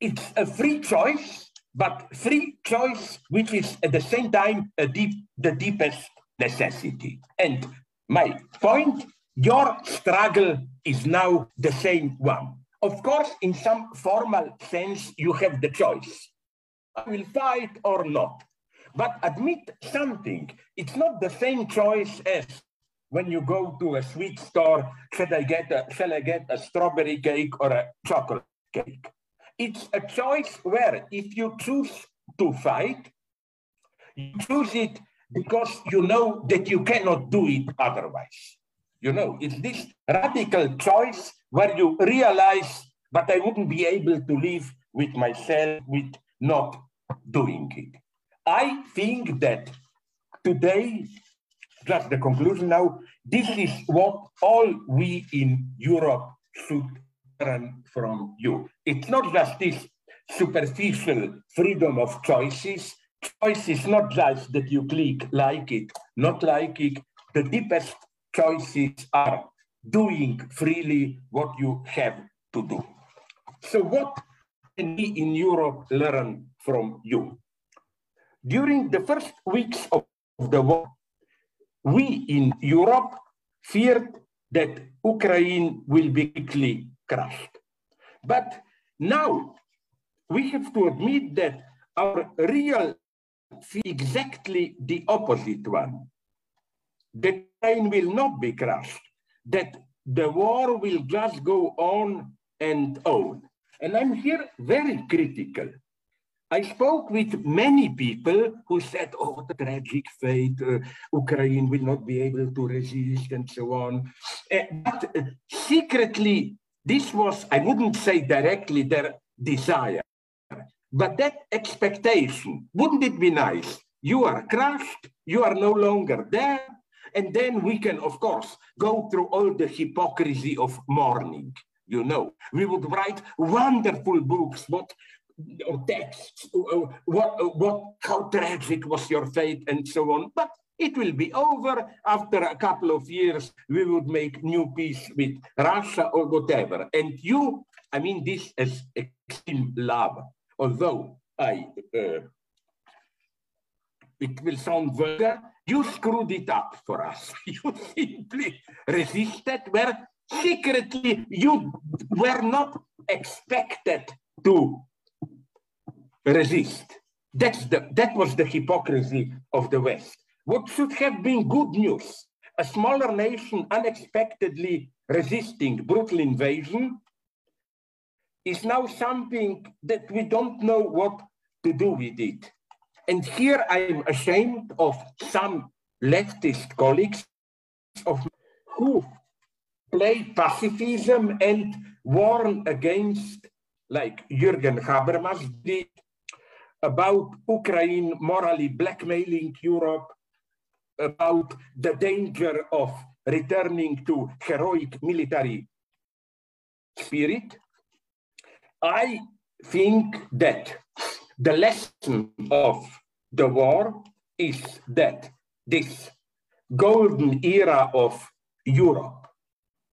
it's a free choice, but free choice which is at the same time deep, the deepest necessity. And my point, your struggle is now the same one. Of course, in some formal sense, you have the choice. I will fight or not. But admit something, it's not the same choice as when you go to a sweet store, should I get a, shall I get a strawberry cake or a chocolate cake? It's a choice where if you choose to fight, you choose it because you know that you cannot do it otherwise. You know, it's this radical choice where you realize, but I wouldn't be able to live with myself with not doing it. I think that today, just the conclusion now, this is what all we in Europe should learn from you. It's not just this superficial freedom of choices. Choice is not just that you click like it, not like it. The deepest choices are doing freely what you have to do. So what can we in Europe learn from you? During the first weeks of the war, we in Europe feared that Ukraine will be quickly crushed. But now we have to admit that our real exactly the opposite one. The Ukraine will not be crushed, that the war will just go on and on. And I'm here very critical. I spoke with many people who said, oh, the tragic fate, uh, Ukraine will not be able to resist and so on. Uh, but uh, secretly, this was, I wouldn't say directly their desire, but that expectation, wouldn't it be nice? You are crushed, you are no longer there, and then we can, of course, go through all the hypocrisy of mourning. You know, we would write wonderful books, what or texts, what, what, how tragic was your fate, and so on. But it will be over after a couple of years. We would make new peace with Russia or whatever. And you, I mean this as extreme love, although I, uh, it will sound vulgar, you screwed it up for us. You simply resisted where secretly you were not expected to resist. That's the, that was the hypocrisy of the West. What should have been good news, a smaller nation unexpectedly resisting brutal invasion, is now something that we don't know what to do with it. And here I'm ashamed of some leftist colleagues of who play pacifism and warn against, like Jürgen Habermas did, about Ukraine morally blackmailing Europe, about the danger of returning to heroic military spirit. I think that the lesson of the war is that this golden era of Europe,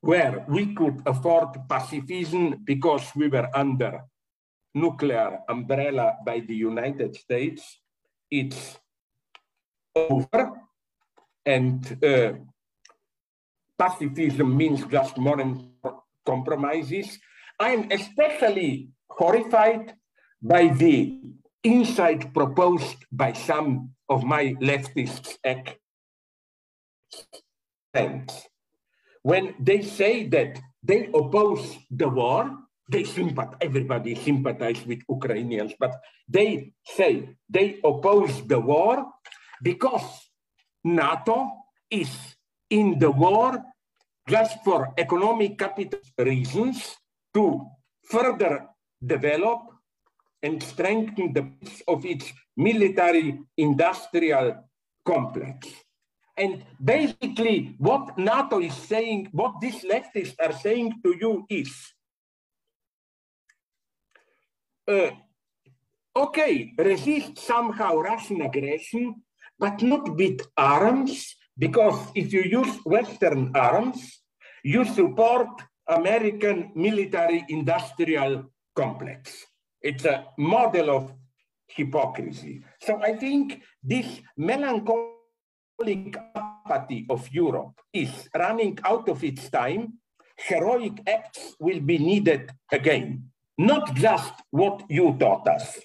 where we could afford pacifism because we were under nuclear umbrella by the United States, it's over. And uh, pacifism means just more and more compromises. I'm especially horrified by the insight proposed by some of my leftist friends. When they say that they oppose the war, they sympathize, everybody sympathizes with Ukrainians, but they say they oppose the war because NATO is in the war just for economic capital reasons to further develop and strengthen the base of its military industrial complex. And basically, what NATO is saying, what these leftists are saying to you is uh, okay, resist somehow Russian aggression, but not with arms, because if you use Western arms, you support American military industrial complex. It's a model of hypocrisy. So I think this melancholic apathy of Europe is running out of its time. Heroic acts will be needed again, not just what you taught us.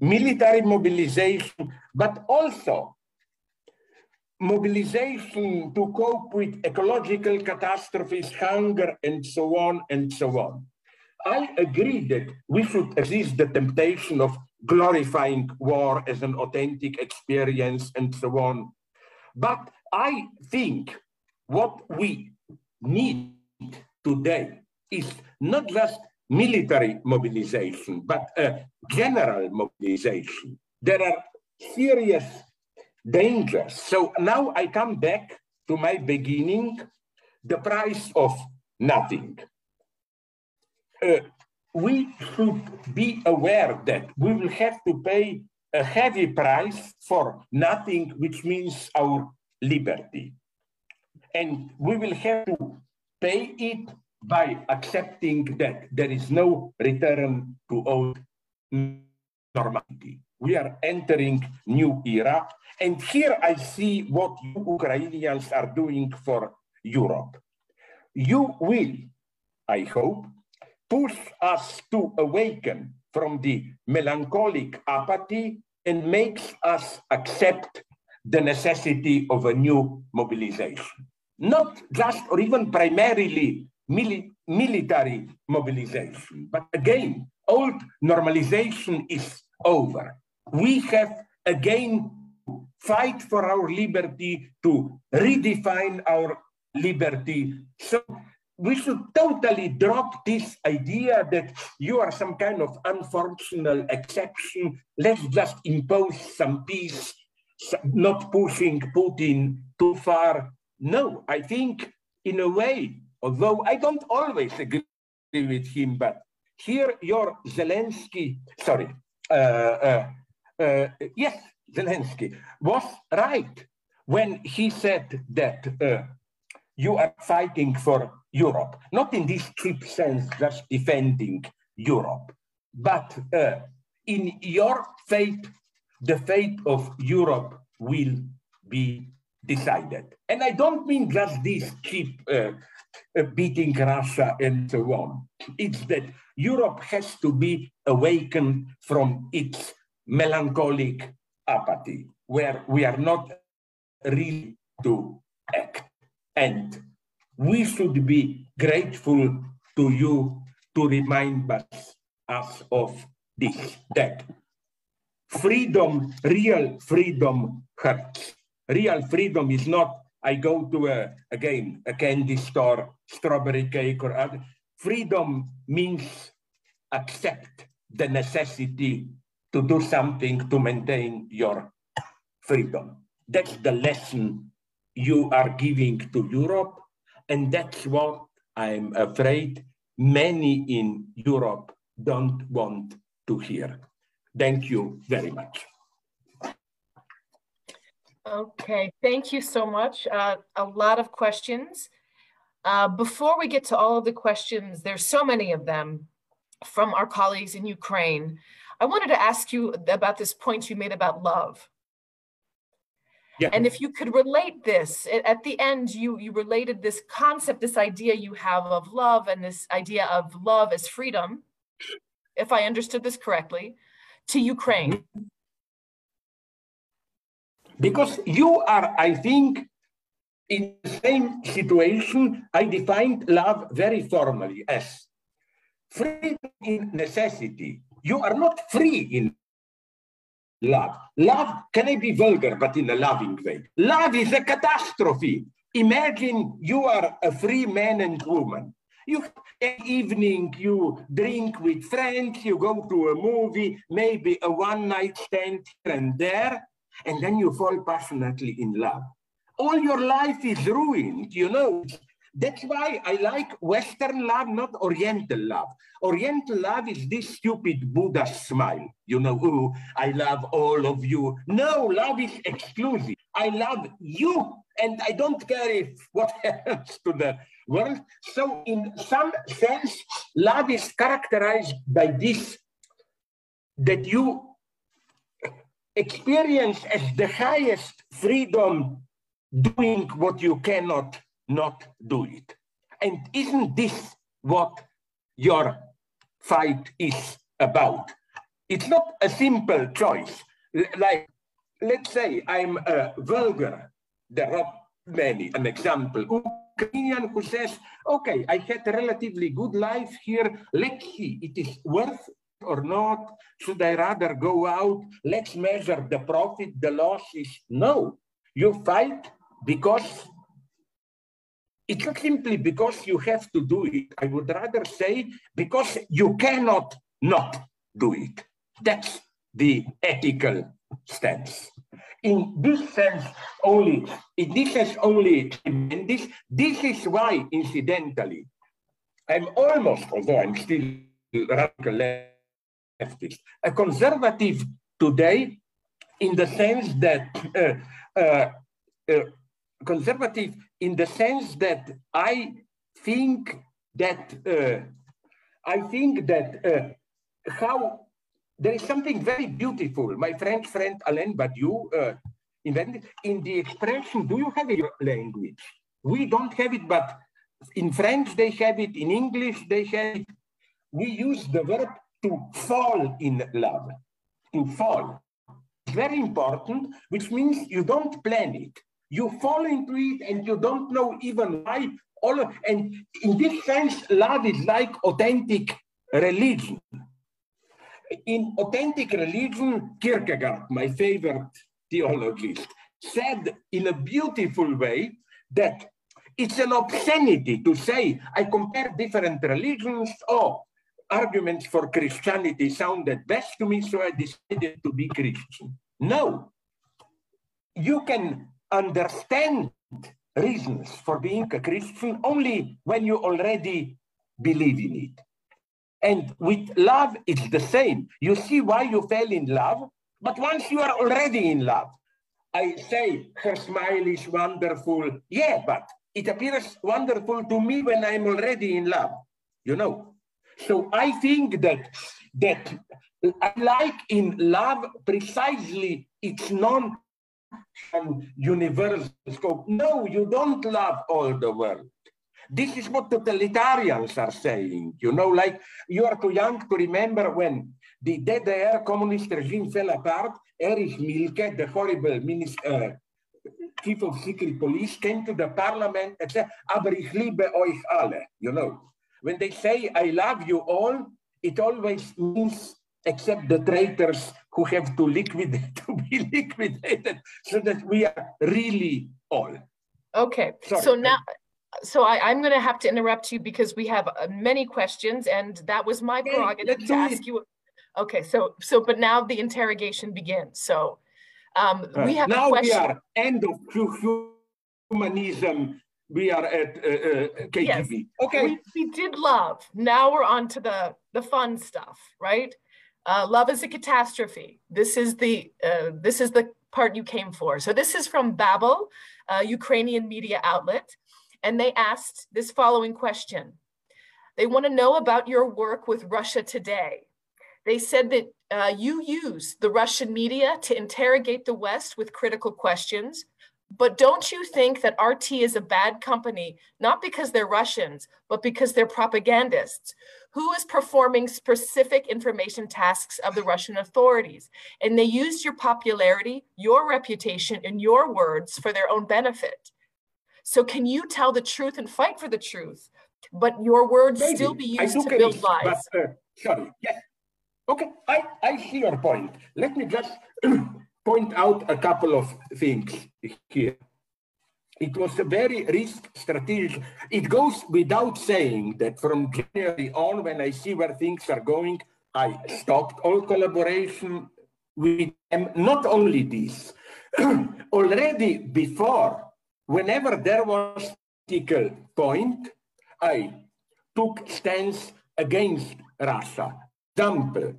Military mobilization, but also mobilization to cope with ecological catastrophes, hunger, and so on and so on. I agree that we should resist the temptation of glorifying war as an authentic experience and so on. But I think what we need today is not just military mobilization, but a general mobilization. There are serious dangers. So now I come back to my beginning, the price of nothing. Uh, we should be aware that we will have to pay a heavy price for nothing, which means our liberty. And we will have to pay it by accepting that there is no return to old normality. We are entering new era. And here I see what you Ukrainians are doing for Europe. You will, I hope, push us to awaken from the melancholic apathy and makes us accept the necessity of a new mobilization. Not just or even primarily mili military mobilization, but again, old normalization is over. We have again fight for our liberty to redefine our liberty. So we should totally drop this idea that you are some kind of unfortunate exception. Let's just impose some peace, not pushing Putin too far. No, I think in a way, although I don't always agree with him, but here your Zelensky, sorry, uh, uh, uh, yes, Zelensky was right when he said that uh, you are fighting for Europe, not in this cheap sense, just defending Europe, but uh, in your fate, the fate of Europe will be decided. And I don't mean just this cheap uh, beating Russia and so on. It's that Europe has to be awakened from its melancholic apathy, where we are not really to act. And we should be grateful to you to remind us, us of this, that freedom, real freedom hurts. Real freedom is not, I go to a, again, a candy store, strawberry cake or other. Freedom means accept the necessity to do something to maintain your freedom. That's the lesson you are giving to Europe. And that's what I'm afraid many in Europe don't want to hear. Thank you very much. Okay, thank you so much. Uh, a lot of questions. Uh, before we get to all of the questions, there's so many of them from our colleagues in Ukraine. I wanted to ask you about this point you made about love. Yeah. And if you could relate this at the end, you you related this concept, this idea you have of love, and this idea of love as freedom, if I understood this correctly, to Ukraine. Because you are, I think, in the same situation. I defined love very formally as freedom in necessity. You are not free in love. Love can be vulgar, but in a loving way. Love is a catastrophe. Imagine you are a free man and woman. You an evening, you drink with friends, you go to a movie, maybe a one night stand here and there, and then you fall passionately in love. All your life is ruined, you know. That's why I like Western love, not Oriental love. Oriental love is this stupid Buddha smile. You know, oh, I love all of you. No, love is exclusive. I love you, and I don't care if what happens to the world. So, in some sense, love is characterized by this that you experience as the highest freedom doing what you cannot not do it. And isn't this what your fight is about? It's not a simple choice. Like, let's say I'm a vulgar, there are many, an example, Ukrainian who says, okay, I had a relatively good life here, let's see, it is worth or not? Should I rather go out? Let's measure the profit, the losses. No, you fight because it's not simply because you have to do it. I would rather say because you cannot not do it. That's the ethical stance. In this sense only, in this sense only, and this, this is why, incidentally, I'm almost, although I'm still radical leftist. A conservative today, in the sense that uh, uh, uh, conservative in the sense that I think that uh, I think that uh, how there is something very beautiful. My French friend Alain Badiou uh, invented in the expression, do you have a language? We don't have it, but in French they have it, in English they have it. We use the verb to fall in love, to fall. It's very important, which means you don't plan it. You fall into it and you don't know even why. All of, and in this sense, love is like authentic religion. In authentic religion, Kierkegaard, my favorite theologist, said in a beautiful way that it's an obscenity to say, I compare different religions. Oh, arguments for Christianity sounded best to me, so I decided to be Christian. No. You can understand reasons for being a Christian only when you already believe in it. And with love, it's the same. You see why you fell in love, but once you are already in love, I say her smile is wonderful. Yeah, but it appears wonderful to me when I'm already in love, you know. So I think that that like in love precisely its non universal scope. No, you don't love all the world. This is what totalitarians are saying. You know, like you are too young to remember when the DDR communist regime fell apart. Erich Mielke, the horrible minister, uh, chief of secret police, came to the parliament and said, Aber ich liebe euch alle. You know, when they say, I love you all, it always means except the traitors who have to liquidate to be liquidated so that we are really all. Okay, Sorry. so now, so I, am going to have to interrupt you because we have uh, many questions, and that was my prerogative to ask it. you. Okay, so so but now the interrogation begins. So um, we have now we are end of humanism. We are at uh, uh KGB. Yes. Okay, we, we, did love. Now we're on to the the fun stuff, right? Uh, love is a catastrophe. This is the uh, this is the part you came for. So this is from Babel, Ukrainian media outlet, and they asked this following question. They want to know about your work with Russia today. They said that uh, you use the Russian media to interrogate the West with critical questions. But don't you think that RT is a bad company, not because they're Russians, but because they're propagandists who is performing specific information tasks of the Russian authorities. And they used your popularity, your reputation, and your words for their own benefit. So can you tell the truth and fight for the truth, but your words Maybe. still be used to build lies? But, uh, sorry, yes. Okay, I, I see your point. Let me just point out a couple of things here. It was a very risk strategic. It goes without saying that from January on, when I see where things are going, I stopped all collaboration with them. Not only this, already before, whenever there was a political point, I took stance against Russia. Example,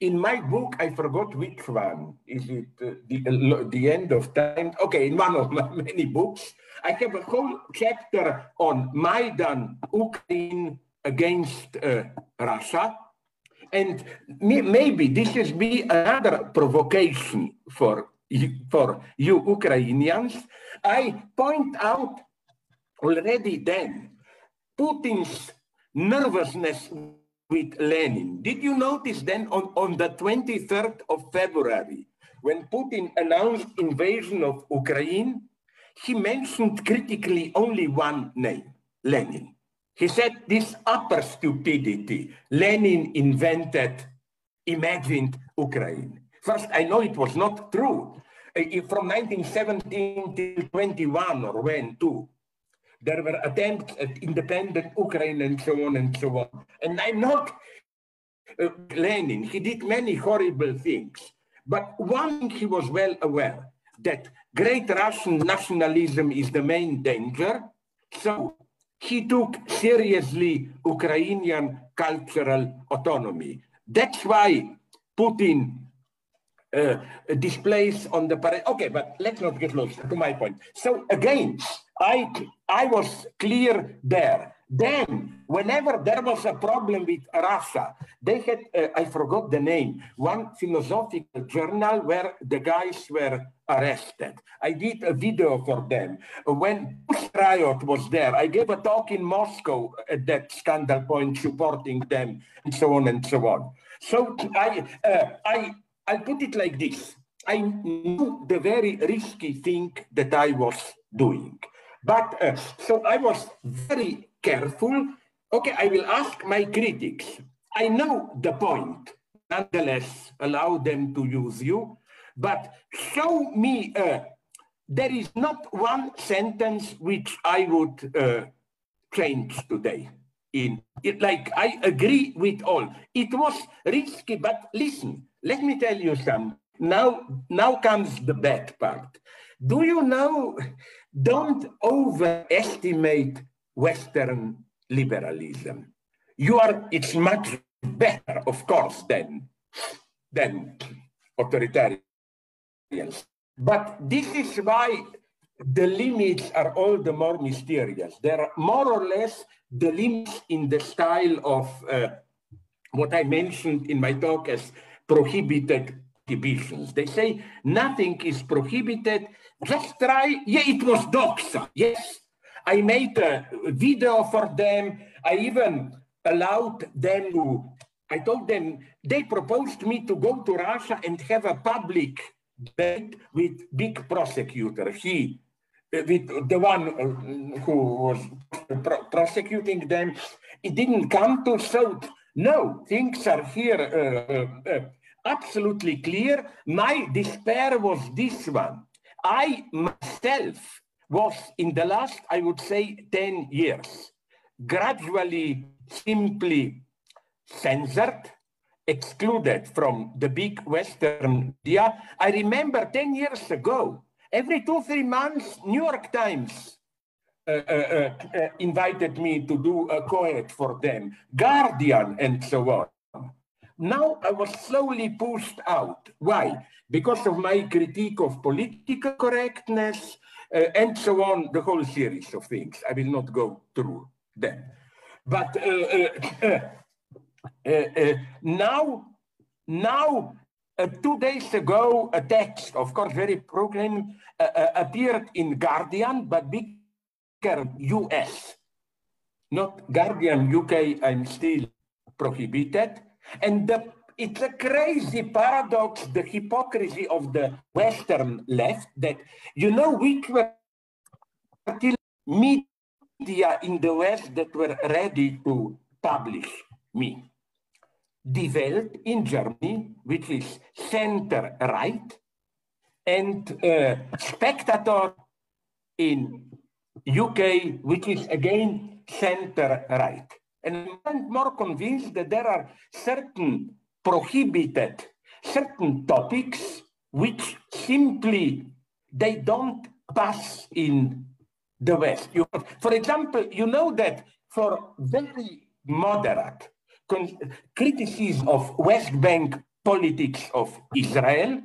in my book, I forgot which one. Is it uh, the, uh, the end of time? Okay, in one of my many books, I have a whole chapter on Maidan, Ukraine against uh, Russia. And me, maybe this is be another provocation for you, for you Ukrainians. I point out already then Putin's nervousness with Lenin. Did you notice then on, on the 23rd of February, when Putin announced invasion of Ukraine, he mentioned critically only one name, Lenin. He said this upper stupidity, Lenin invented, imagined Ukraine. First, I know it was not true. From 1917 till 21 or when too, there were attempts at independent Ukraine and so on and so on. And I'm not uh, Lenin. He did many horrible things. But one he was well aware that great Russian nationalism is the main danger. So he took seriously Ukrainian cultural autonomy. That's why Putin uh, displays on the parade. Okay, but let's not get lost to my point. So again, I I was clear there. Then, whenever there was a problem with Russia, they had, uh, I forgot the name, one philosophical journal where the guys were arrested. I did a video for them. When Pussy Riot was there, I gave a talk in Moscow at that scandal point supporting them and so on and so on. So I, uh, I, I put it like this. I knew the very risky thing that I was doing. But uh, so I was very careful. Okay, I will ask my critics. I know the point. Nonetheless, allow them to use you. But show me, uh, there is not one sentence which I would uh, change today. In it, like I agree with all. It was risky, but listen. Let me tell you some. Now, now comes the bad part. Do you know? Don't overestimate Western liberalism. You are. It's much better, of course, than than authoritarian but this is why the limits are all the more mysterious. There are more or less the limits in the style of uh, what I mentioned in my talk as prohibited prohibitions. They say nothing is prohibited. Just try. Yeah, it was doxa. Yes, I made a video for them. I even allowed them to. I told them they proposed me to go to Russia and have a public debate with big prosecutor. He, uh, with the one uh, who was pro prosecuting them, it didn't come to so. No, things are here uh, uh, absolutely clear. My despair was this one. I myself was in the last, I would say, 10 years, gradually simply censored, excluded from the big Western media. I remember 10 years ago, every two, three months, New York Times uh, uh, uh, uh invited me to do a op-ed for them, Guardian and so on. Now I was slowly pushed out. Why? Because of my critique of political correctness uh, and so on, the whole series of things. I will not go through them. But uh, uh, uh, now, now uh, two days ago, a text, of course, very proclaimed, appeared in Guardian, but bigger US. Not Guardian UK, I'm still prohibited. And the, it's a crazy paradox, the hypocrisy of the Western left that, you know, which were media in the West that were ready to publish me. Die Welt in Germany, which is center right, and uh, Spectator in UK, which is again center right. And I'm more convinced that there are certain prohibited, certain topics which simply they don't pass in the West. You, for example, you know that for very moderate criticism of West Bank politics of Israel.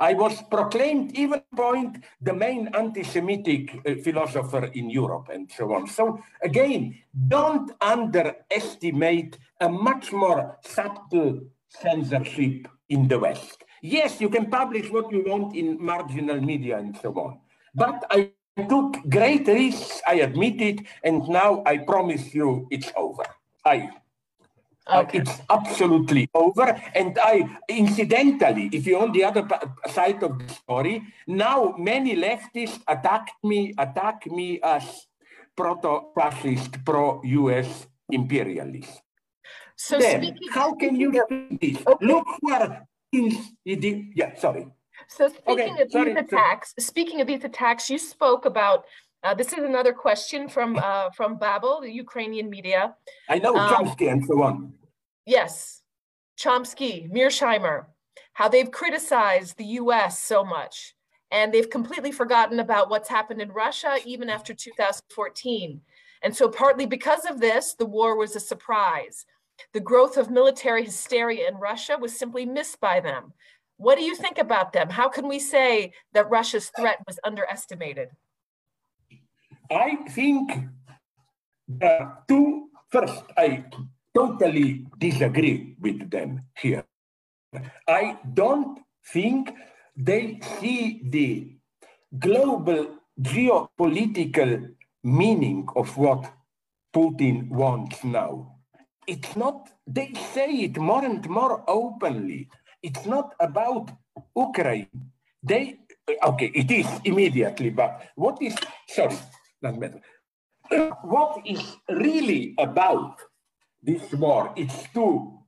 I was proclaimed even point the main anti-Semitic uh, philosopher in Europe and so on. So again, don't underestimate a much more subtle censorship in the West. Yes, you can publish what you want in marginal media and so on. But I took great risks, I admit it, and now I promise you it's over. I Okay. Uh, it's absolutely over. And I, incidentally, if you're on the other side of the story, now many leftists attacked me, attack me as proto-fascist, pro-US imperialist. So then, how can you do this? Okay. Look where yeah, sorry. So speaking okay, of sorry, these attacks, sorry. speaking of these attacks, you spoke about uh, this is another question from uh, from Babel, the Ukrainian media. I know um, Chomsky and so on. Yes, Chomsky, Mearsheimer, how they've criticized the US so much and they've completely forgotten about what's happened in Russia even after 2014. And so partly because of this, the war was a surprise. The growth of military hysteria in Russia was simply missed by them. What do you think about them? How can we say that Russia's threat was underestimated? I think the two, first, I totally disagree with them here. I don't think they see the global geopolitical meaning of what Putin wants now. It's not, they say it more and more openly. It's not about Ukraine. They, okay, it is immediately, but what is, sorry, matter. What is really about this war? It's to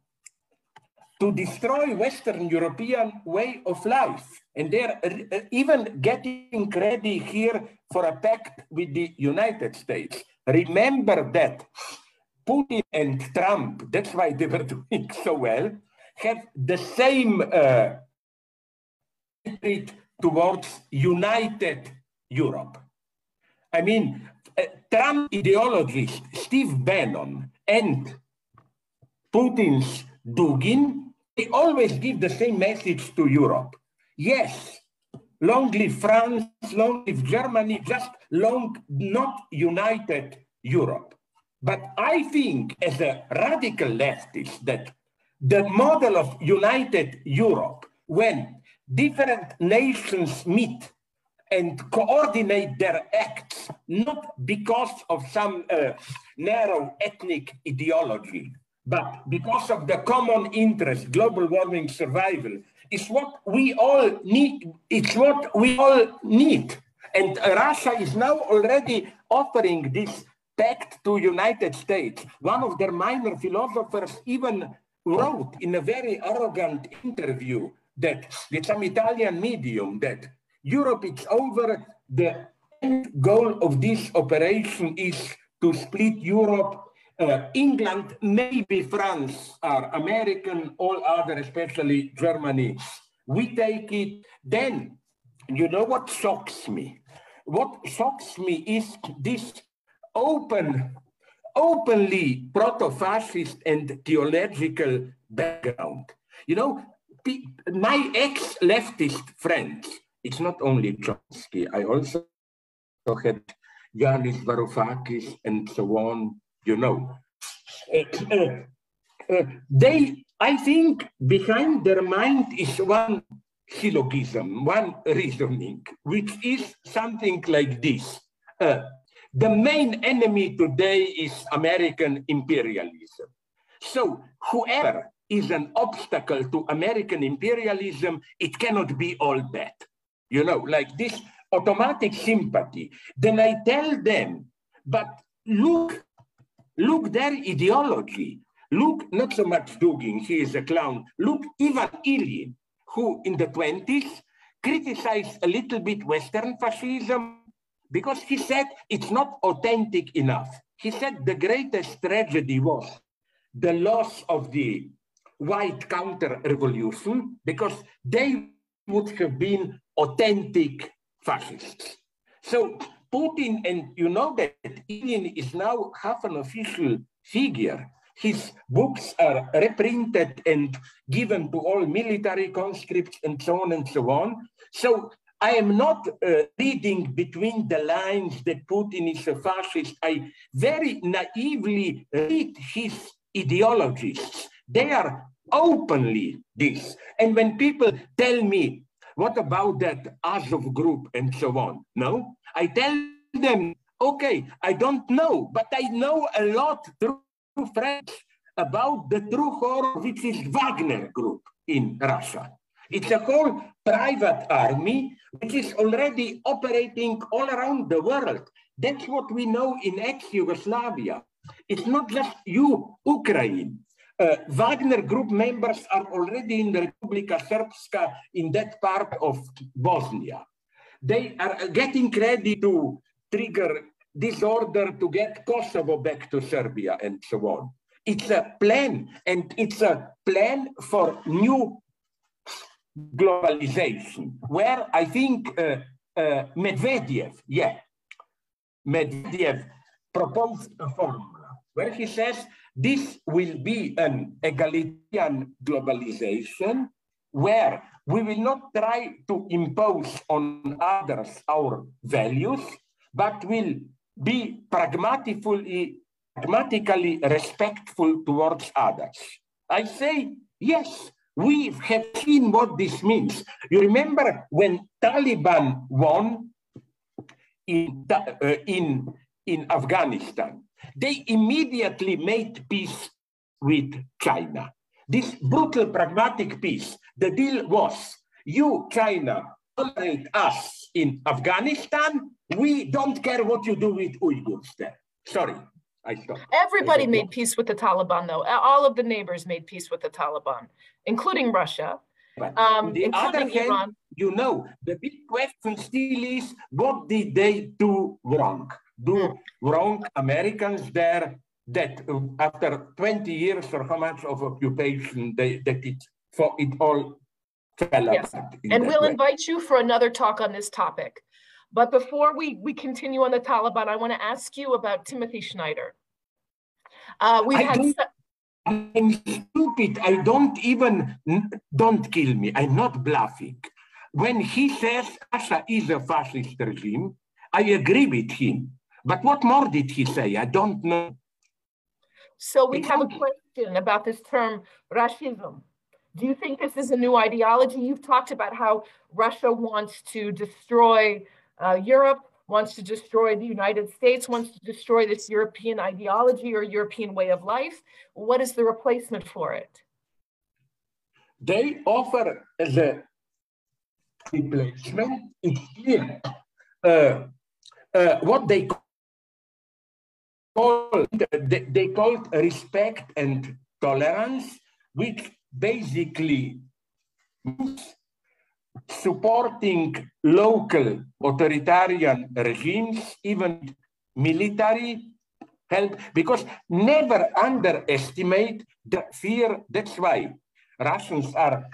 to destroy Western European way of life. And they're uh, even getting ready here for a pact with the United States. Remember that Putin and Trump, that's why they were doing so well, have the same uh, towards united Europe. I mean, uh, Trump ideologist Steve Bannon and Putin's Dugin they always give the same message to Europe. Yes, long live France, long live Germany, just long, not united Europe. But I think as a radical leftist that the model of united Europe, when different nations meet and coordinate their acts, not because of some uh, narrow ethnic ideology, but because of the common interest, global warming survival, is what we all need. It's what we all need. And Russia is now already offering this pact to United States. One of their minor philosophers even wrote in a very arrogant interview that with some Italian medium that Europe is over. The end goal of this operation is to split Europe uh, England, maybe France are American, all other, especially Germany. We take it. Then, you know what shocks me? What shocks me is this open, openly proto-fascist and theological background. You know, my ex-leftist friends, it's not only Chomsky, I also had Yanis Varoufakis and so on, you know. They, I think, behind their mind is one syllogism, one reasoning, which is something like this. Uh, the main enemy today is American imperialism. So whoever is an obstacle to American imperialism, it cannot be all bad. You know, like this automatic sympathy. Then I tell them, but look Look their ideology. Look not so much Dugin, he is a clown. Look Ivan Ilyin, who in the 20s criticized a little bit Western fascism because he said it's not authentic enough. He said the greatest tragedy was the loss of the white counter-revolution because they would have been authentic fascists. So Putin, and you know that Ilyin is now half an official figure. His books are reprinted and given to all military conscripts and so on and so on. So I am not uh, reading between the lines that Putin is a fascist. I very naively read his ideologies. They are openly this. And when people tell me what about that Azov group and so on? No, I tell them, okay, I don't know, but I know a lot through friends about the true horror, which is Wagner group in Russia. It's a whole private army which is already operating all around the world. That's what we know in ex-Yugoslavia. It's not just you, Ukraine. Uh, Wagner group members are already in the Republika Srpska in that part of Bosnia. They are getting ready to trigger disorder to get Kosovo back to Serbia and so on. It's a plan, and it's a plan for new globalization, where I think uh, uh, Medvedev, yeah, Medvedev proposed a formula where he says this will be an egalitarian globalization where we will not try to impose on others our values, but will be pragmatically, pragmatically respectful towards others. I say, yes, we have seen what this means. You remember when Taliban won in, uh, in, in Afghanistan, they immediately made peace with China. This brutal pragmatic peace, the deal was you, China, tolerate us in Afghanistan. We don't care what you do with Uyghurs there. Sorry, I stopped. Everybody I made peace with the Taliban, though. All of the neighbors made peace with the Taliban, including Russia. But um, the other hand, Iran. you know, the big question still is what did they do wrong? Do wrong Americans there that uh, after 20 years or how much of occupation they that it for it all fell yes. And we'll way. invite you for another talk on this topic. But before we, we continue on the Taliban, I want to ask you about Timothy Snyder. Uh, we had. I'm stupid. I don't even, don't kill me. I'm not bluffing. When he says Russia is a fascist regime, I agree with him. But what more did he say? I don't know. So we have a question about this term, Russism. Do you think this is a new ideology? You've talked about how Russia wants to destroy uh, Europe, wants to destroy the United States, wants to destroy this European ideology or European way of life. What is the replacement for it? They offer as a replacement, it's clear, uh, uh, what they call, they, they call respect and tolerance, which basically supporting local authoritarian regimes, even military help, because never underestimate the fear. That's why Russians are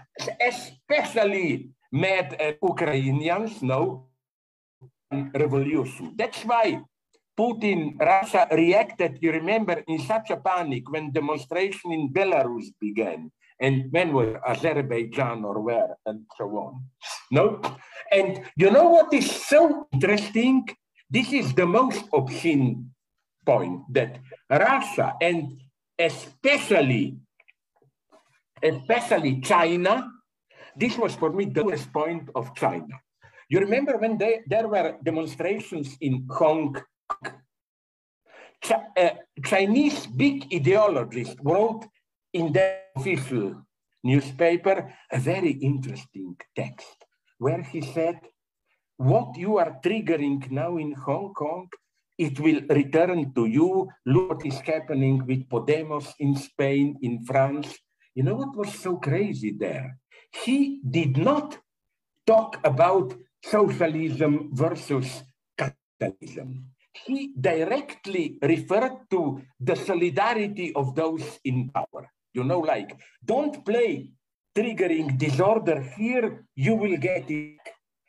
especially mad at Ukrainians now revolution. That's why Putin, Russia reacted, you remember, in such a panic when demonstration in Belarus began and when were Azerbaijan or where and so on. No? And you know what is so interesting? This is the most obscene point that Russia and especially especially China, this was for me the worst point of China. You remember when they, there were demonstrations in Hong uh, Chinese big ideologists wrote in the official newspaper a very interesting text where he said, what you are triggering now in Hong Kong, it will return to you. Look what is happening with Podemos in Spain, in France. You know what was so crazy there? He did not talk about socialism versus capitalism. He directly referred to the solidarity of those in power. You know, like, don't play triggering disorder here, you will get it.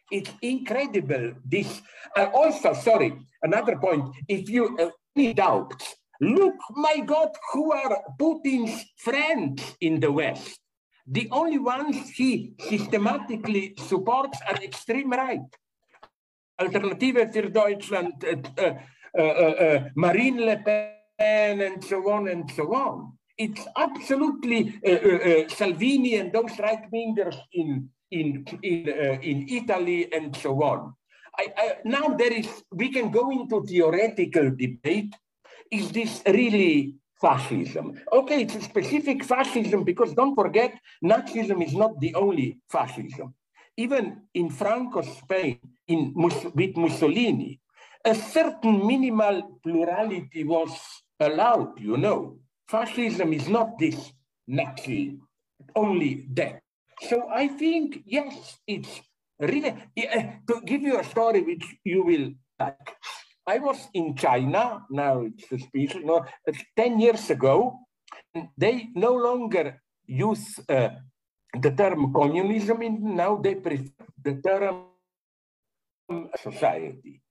It's incredible. This, uh, also, sorry, another point, if you uh, any doubts, look, my God, who are Putin's friends in the West? The only ones he systematically supports are extreme right. Alternative für Deutschland, uh, uh, uh, Marine Le Pen, and so on and so on it's absolutely Salvini and those right wingers in in in in Italy and so on. I, I, now there is we can go into theoretical debate. Is this really fascism? Okay, it's a specific fascism because don't forget Nazism is not the only fascism. Even in Franco Spain, in with Mussolini, a certain minimal plurality was allowed. You know fascism is not this Nazi, only that. So I think, yes, it's really, to give you a story which you will like. I was in China, now it's speech, no, 10 years ago, they no longer use uh, the term communism, now they prefer the term um, society.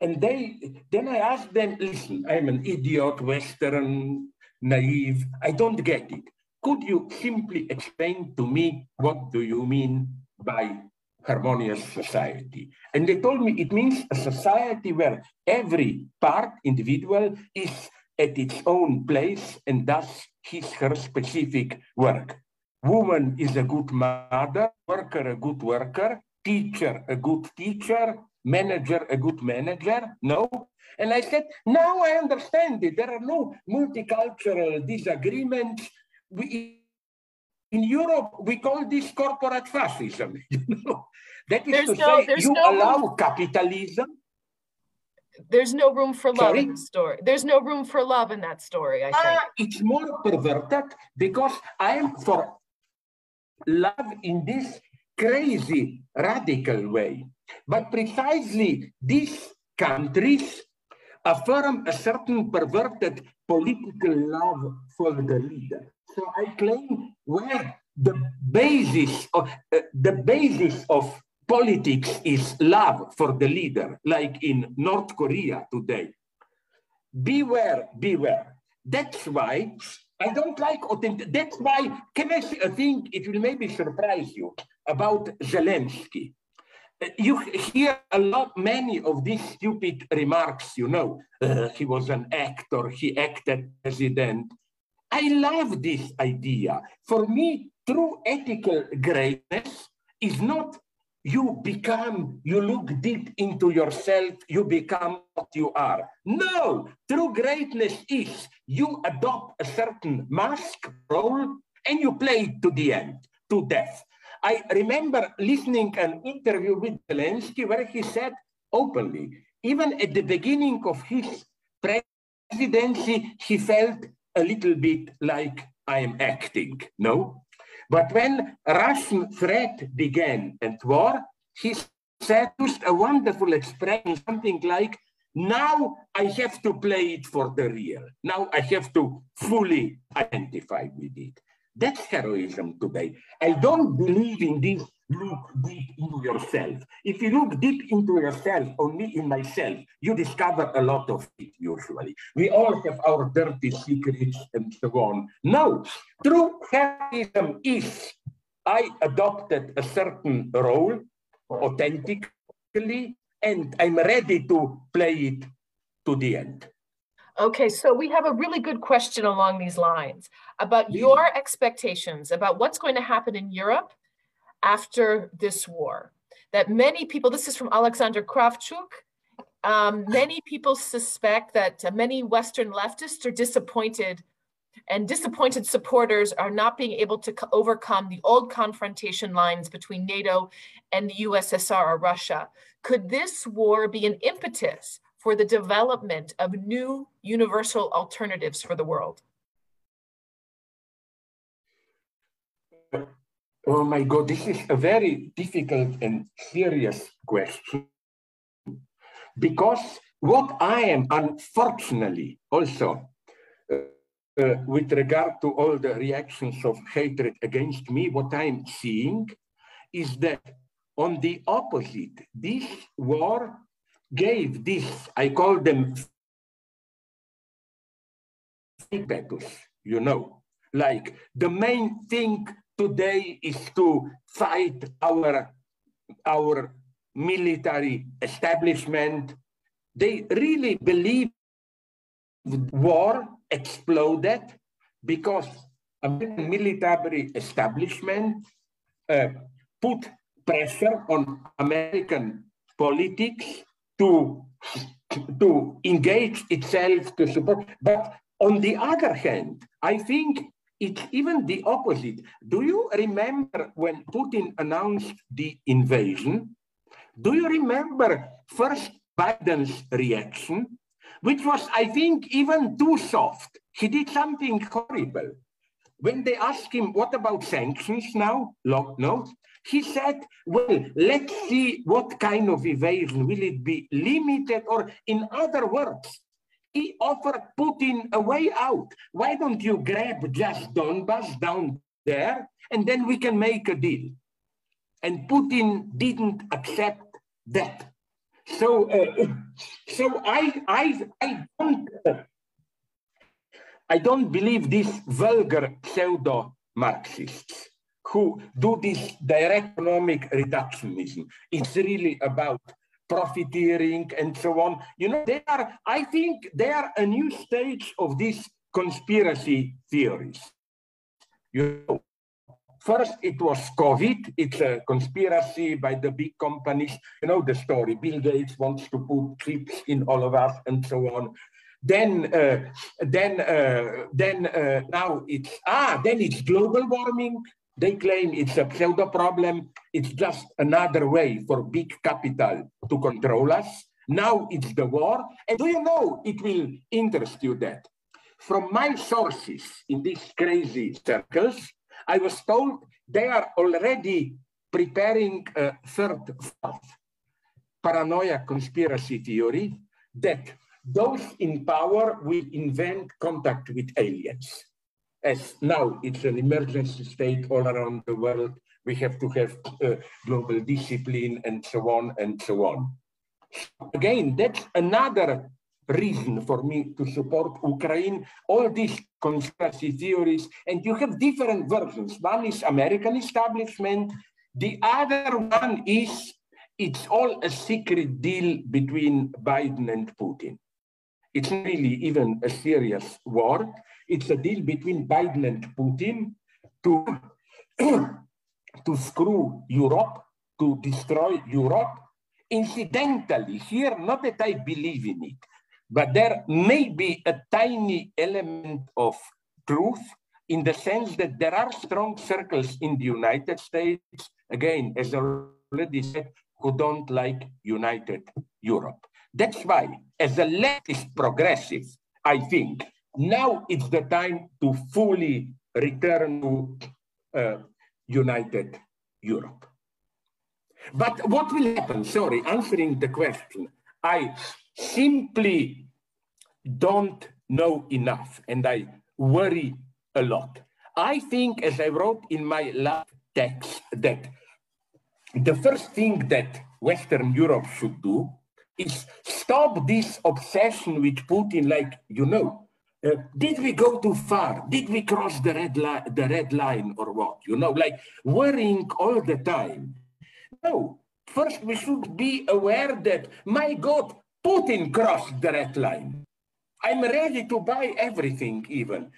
And they then I asked them, listen, I'm an idiot, Western, naive. I don't get it. Could you simply explain to me what do you mean by harmonious society? And they told me it means a society where every part, individual, is at its own place and does his her specific work. Woman is a good mother, worker a good worker, teacher a good teacher, manager a good manager? No. And I said, now I understand it. There are no multicultural disagreements. We, in Europe, we call this corporate fascism. You know? That is there's to no, say, you no allow room. capitalism. There's no room for love Sorry? in the story. There's no room for love in that story, I think. Uh, it's more perverted because I am for love in this crazy, radical way. But precisely these countries affirm a certain perverted political love for the leader. So I claim where the basis of uh, the basis of politics is love for the leader, like in North Korea today. Beware, beware. That's why I don't like authentic. That's why, can I thing? It will maybe surprise you about Zelensky. Uh, you hear a lot, many of these stupid remarks, you know, uh, he was an actor, he acted president. I love this idea. For me, true ethical greatness is not you become, you look deep into yourself, you become what you are. No, true greatness is you adopt a certain mask role and you play it to the end, to death. I remember listening an interview with Zelensky where he said openly, even at the beginning of his presidency, he felt a little bit like I am acting, no? But when Russian threat began and war, he said a wonderful expression, something like, now I have to play it for the real. Now I have to fully identify with it. That's heroism today. I don't believe in this look deep into yourself. If you look deep into yourself, or me in myself, you discover a lot of it usually. We all have our dirty secrets and so on. No, true heroism is I adopted a certain role authentically, and I'm ready to play it to the end. Okay, so we have a really good question along these lines about your expectations about what's going to happen in Europe after this war. That many people, this is from Alexander Kravchuk, um, many people suspect that uh, many Western leftists are disappointed and disappointed supporters are not being able to overcome the old confrontation lines between NATO and the USSR or Russia. Could this war be an impetus for the development of new universal alternatives for the world? Oh my God, this is a very difficult and serious question. Because what I am, unfortunately, also, uh, uh, with regard to all the reactions of hatred against me, what I'm seeing is that on the opposite, this war gave this, I call them impetus, you know, like the main thing today is to fight our, our military establishment. They really believe war exploded because American military establishment uh, put pressure on American politics to, to engage itself to support. But on the other hand, I think it's even the opposite. Do you remember when Putin announced the invasion? Do you remember first Biden's reaction, which was, I think, even too soft? He did something horrible. When they asked him, what about sanctions now? No, he said, well, let's see what kind of evasion. Will it be limited? Or in other words, he offered Putin a way out. Why don't you grab just Donbass down there and then we can make a deal? And Putin didn't accept that. so, uh, so I, I, I don't, I don't believe these vulgar pseudo Marxists who do this direct economic reductionism. It's really about profiteering and so on. You know, they are, I think they are a new stage of these conspiracy theories. You know, First, it was COVID. It's a conspiracy by the big companies. You know the story. Bill Gates wants to put chips in all of us and so on. Then, uh, then, uh, then uh, now it's ah. Then it's global warming. They claim it's a pseudo problem. It's just another way for big capital to control us. Now it's the war. And do you know, it will interest you that from my sources in these crazy circles, I was told they are already preparing a third, fourth paranoia conspiracy theory that those in power will invent contact with aliens. As now it's an emergency state all around the world, we have to have uh, global discipline and so on and so on. Again, that's another reason for me to support Ukraine, all these conspiracy theories, and you have different versions. One is American establishment, the other one is it's all a secret deal between Biden and Putin. It's really even a serious war. It's a deal between Biden and Putin to, to screw Europe, to destroy Europe. Incidentally, here, not that I believe in it, but there may be a tiny element of truth in the sense that there are strong circles in the United States, again, as already said, who don't like United Europe. That's why, as a leftist progressive, I think now it's the time to fully return to uh, United Europe. But what will happen? Sorry, answering the question. I simply don't know enough and I worry a lot. I think, as I wrote in my last text, that the first thing that Western Europe should do is stop this obsession with Putin, like, you know, uh, did we go too far? Did we cross the red, li- the red line or what? You know, like worrying all the time. No, first we should be aware that, my God, Putin crossed the red line. I'm ready to buy everything even.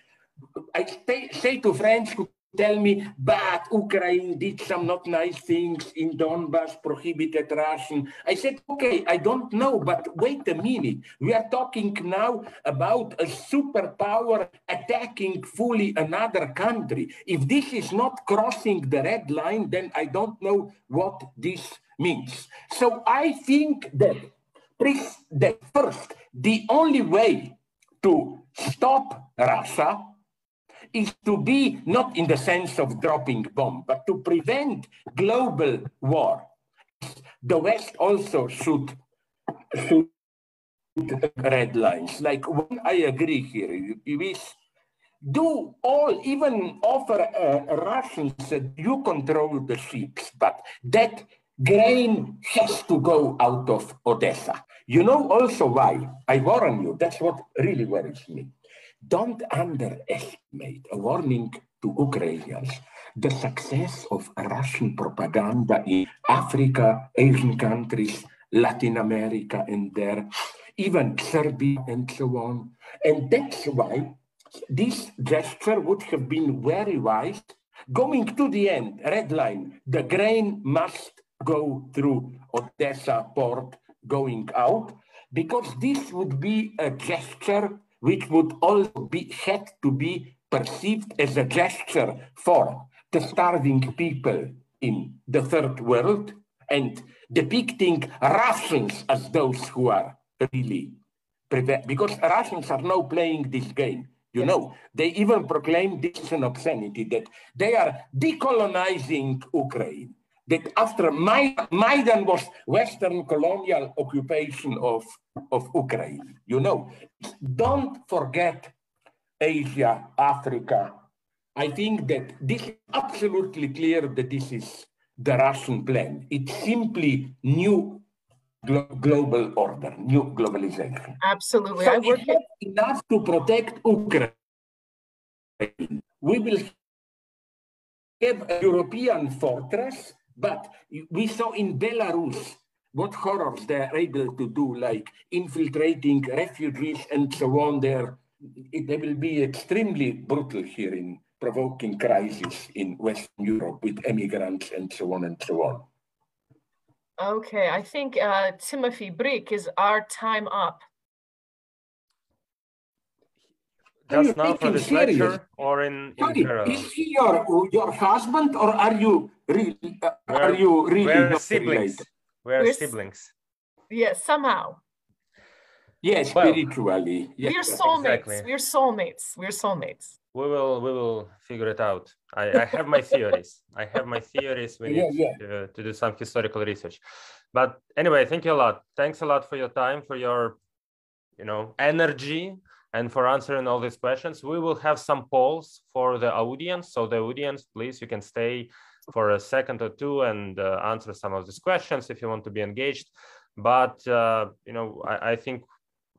I say, say to friends who tell me, but Ukraine did some not nice things in Donbass, prohibited Russian. I said, okay, I don't know, but wait a minute. We are talking now about a superpower attacking fully another country. If this is not crossing the red line, then I don't know what this means. So I think that that first, the only way to stop Russia is to be not in the sense of dropping bomb, but to prevent global war. The West also should, should red lines. Like I agree here, is do all, even offer uh, Russians that you control the ships, but that grain has to go out of Odessa. You know also why. I warn you, that's what really worries me. Don't underestimate a warning to Ukrainians the success of Russian propaganda in Africa, Asian countries, Latin America, and there, even Serbia, and so on. And that's why this gesture would have been very wise. Going to the end, red line, the grain must go through Odessa port going out, because this would be a gesture which would also be had to be perceived as a gesture for the starving people in the third world and depicting Russians as those who are really because Russians are now playing this game. You know, they even proclaim this is an obscenity that they are decolonizing Ukraine that after Maidan was Western colonial occupation of, of Ukraine. You know, don't forget Asia, Africa. I think that this is absolutely clear that this is the Russian plan. It's simply new glo global order, new globalization. Absolutely. So I work it's enough to protect Ukraine. We will have a European fortress, but we saw in Belarus what horrors they're able to do, like infiltrating refugees and so on. There, they will be extremely brutal here in provoking crisis in Western Europe with immigrants and so on and so on. Okay, I think uh, Timothy Brick is our time up. Just now for this serious? lecture or in, in Sorry, Is he your, your husband or are you really, uh, are you really we're siblings? We're, we're siblings. Yes, somehow. Yes, well, spiritually. Yes. We're soulmates. Exactly. We're soulmates. We're soulmates. We will we will figure it out. I, I have my theories. I have my theories. We need yeah, yeah. To, to do some historical research. But anyway, thank you a lot. Thanks a lot for your time, for your you know energy and for answering all these questions. We will have some polls for the audience. So the audience, please, you can stay for a second or two and uh, answer some of these questions if you want to be engaged. But uh, you know, I, I, think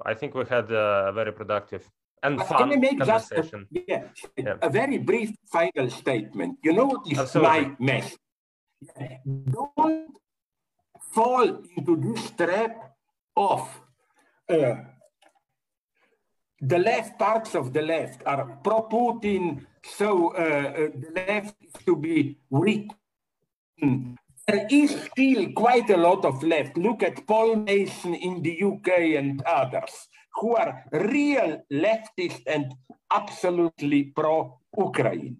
I think we had a very productive and fun Can I make conversation. Just a, yeah, yeah, a very brief final statement. You know what is Absolutely. my message? Don't fall into this trap of uh, the left parts of the left are pro-Putin, so uh, uh, the left is to be written. There is still quite a lot of left. Look at Paul Mason in the UK and others who are real leftists and absolutely pro-Ukraine.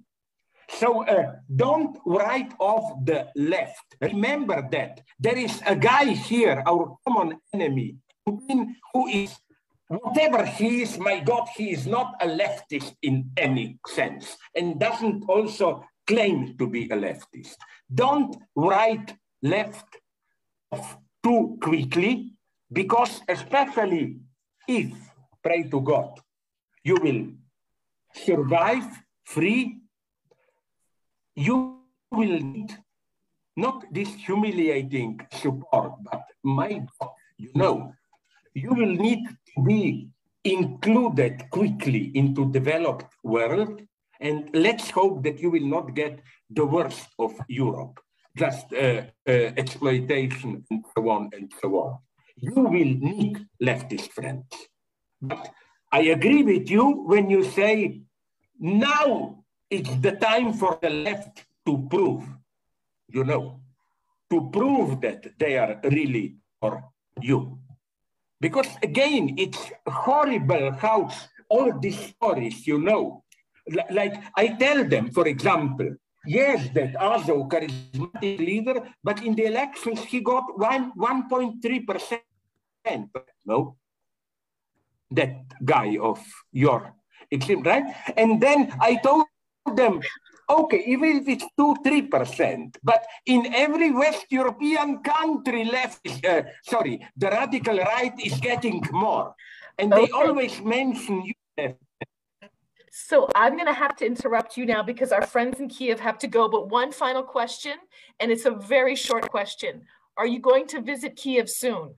So uh, don't write off the left. Remember that there is a guy here, our common enemy, who is whatever he is, my God, he is not a leftist in any sense and doesn't also claim to be a leftist. Don't write left too quickly because especially if, pray to God, you will survive free, you will need not this humiliating support, but my God, you know, you will need to be included quickly into developed world and let's hope that you will not get the worst of Europe, just uh, uh, exploitation and so on and so on you will need leftist friends. But I agree with you when you say now it's the time for the left to prove, you know, to prove that they are really for you. Because again, it's horrible how all these stories, you know, like I tell them, for example, yes, that Azov charismatic leader, but in the elections he got one 1.3 percent. No, that guy of your extreme right, and then I told them, okay, even if it's two three percent, but in every West European country, left, uh, sorry, the radical right is getting more, and okay. they always mention you. So I'm going to have to interrupt you now because our friends in Kiev have to go. But one final question, and it's a very short question. Are you going to visit Kiev soon?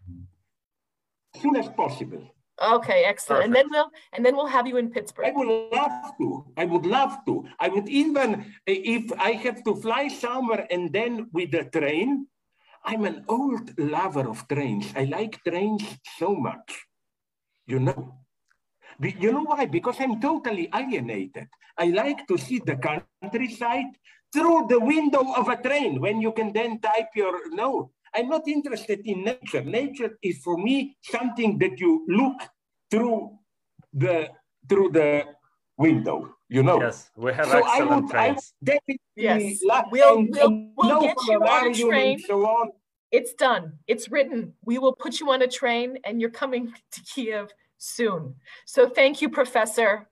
As soon as possible. Okay, excellent. Perfect. And then we'll and then we'll have you in Pittsburgh. I would love to. I would love to. I would even if I have to fly somewhere and then with the train. I'm an old lover of trains. I like trains so much. You know. You know why? Because I'm totally alienated. I like to see the countryside through the window of a train when you can then type your note. I'm not interested in nature. Nature is for me something that you look through the through the window. You know. Yes, we have so excellent I would, trains. I definitely yes, we'll, and, we'll, we'll get you on a train. So on. It's done. It's written. We will put you on a train, and you're coming to Kiev soon. So thank you, Professor.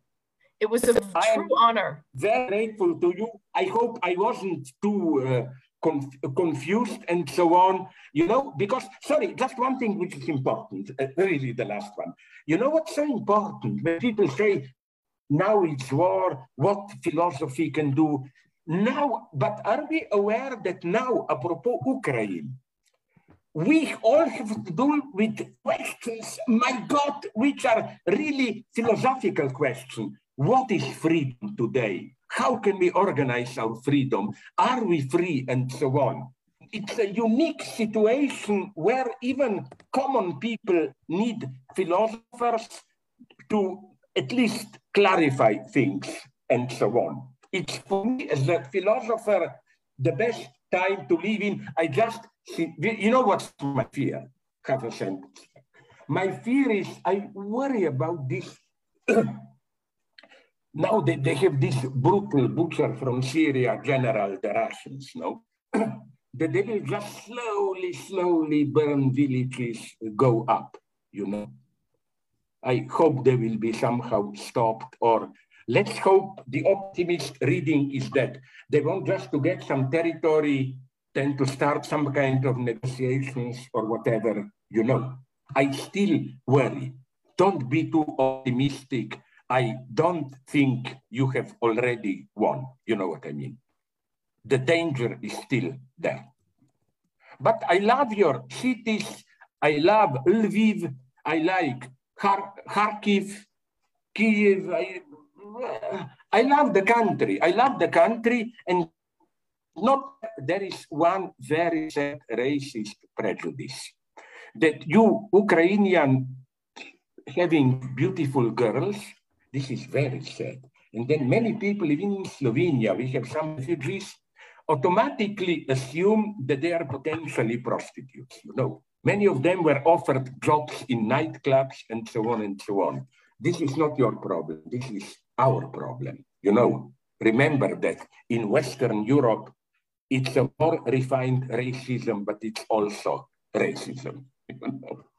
It was a true honor. Very grateful to you. I hope I wasn't too uh, conf confused and so on. You know, because, sorry, just one thing which is important, uh, really the last one. You know what's so important? When people say, now it's war, what philosophy can do? Now, but are we aware that now, apropos Ukraine, we all have to do with questions, my God, which are really philosophical questions. What is freedom today? How can we organize our freedom? Are we free? And so on. It's a unique situation where even common people need philosophers to at least clarify things and so on. It's for me as a philosopher, the best time to live in. I just, you know what's my fear? Have a sentence. My fear is I worry about this now they, they have this brutal butcher from Syria, General the Russians, no? that they will just slowly, slowly burn villages, go up, you know. I hope they will be somehow stopped or let's hope the optimist reading is that they want just to get some territory, then to start some kind of negotiations or whatever, you know. I still worry. Don't be too optimistic I don't think you have already won. You know what I mean? The danger is still there. But I love your cities. I love Lviv. I like Kharkiv, Kiev. I, I love the country. I love the country. And not there is one very sad racist prejudice that you Ukrainian having beautiful girls this is very sad. And then many people living in Slovenia, we have some refugees, automatically assume that they are potentially prostitutes. You know, many of them were offered jobs in nightclubs and so on and so on. This is not your problem. This is our problem. You know, remember that in Western Europe, it's a more refined racism, but it's also racism.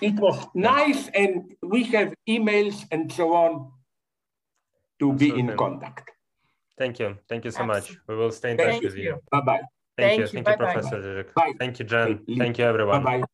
It was nice, and we have emails and so on to Absolutely. be in contact. Thank you. Thank you so Absolutely. much. We will stay in touch with you. Bye bye. Thank, Thank you. you. Thank bye you, Professor. Bye. Thank you, Jen. Thank you, everyone. Bye bye.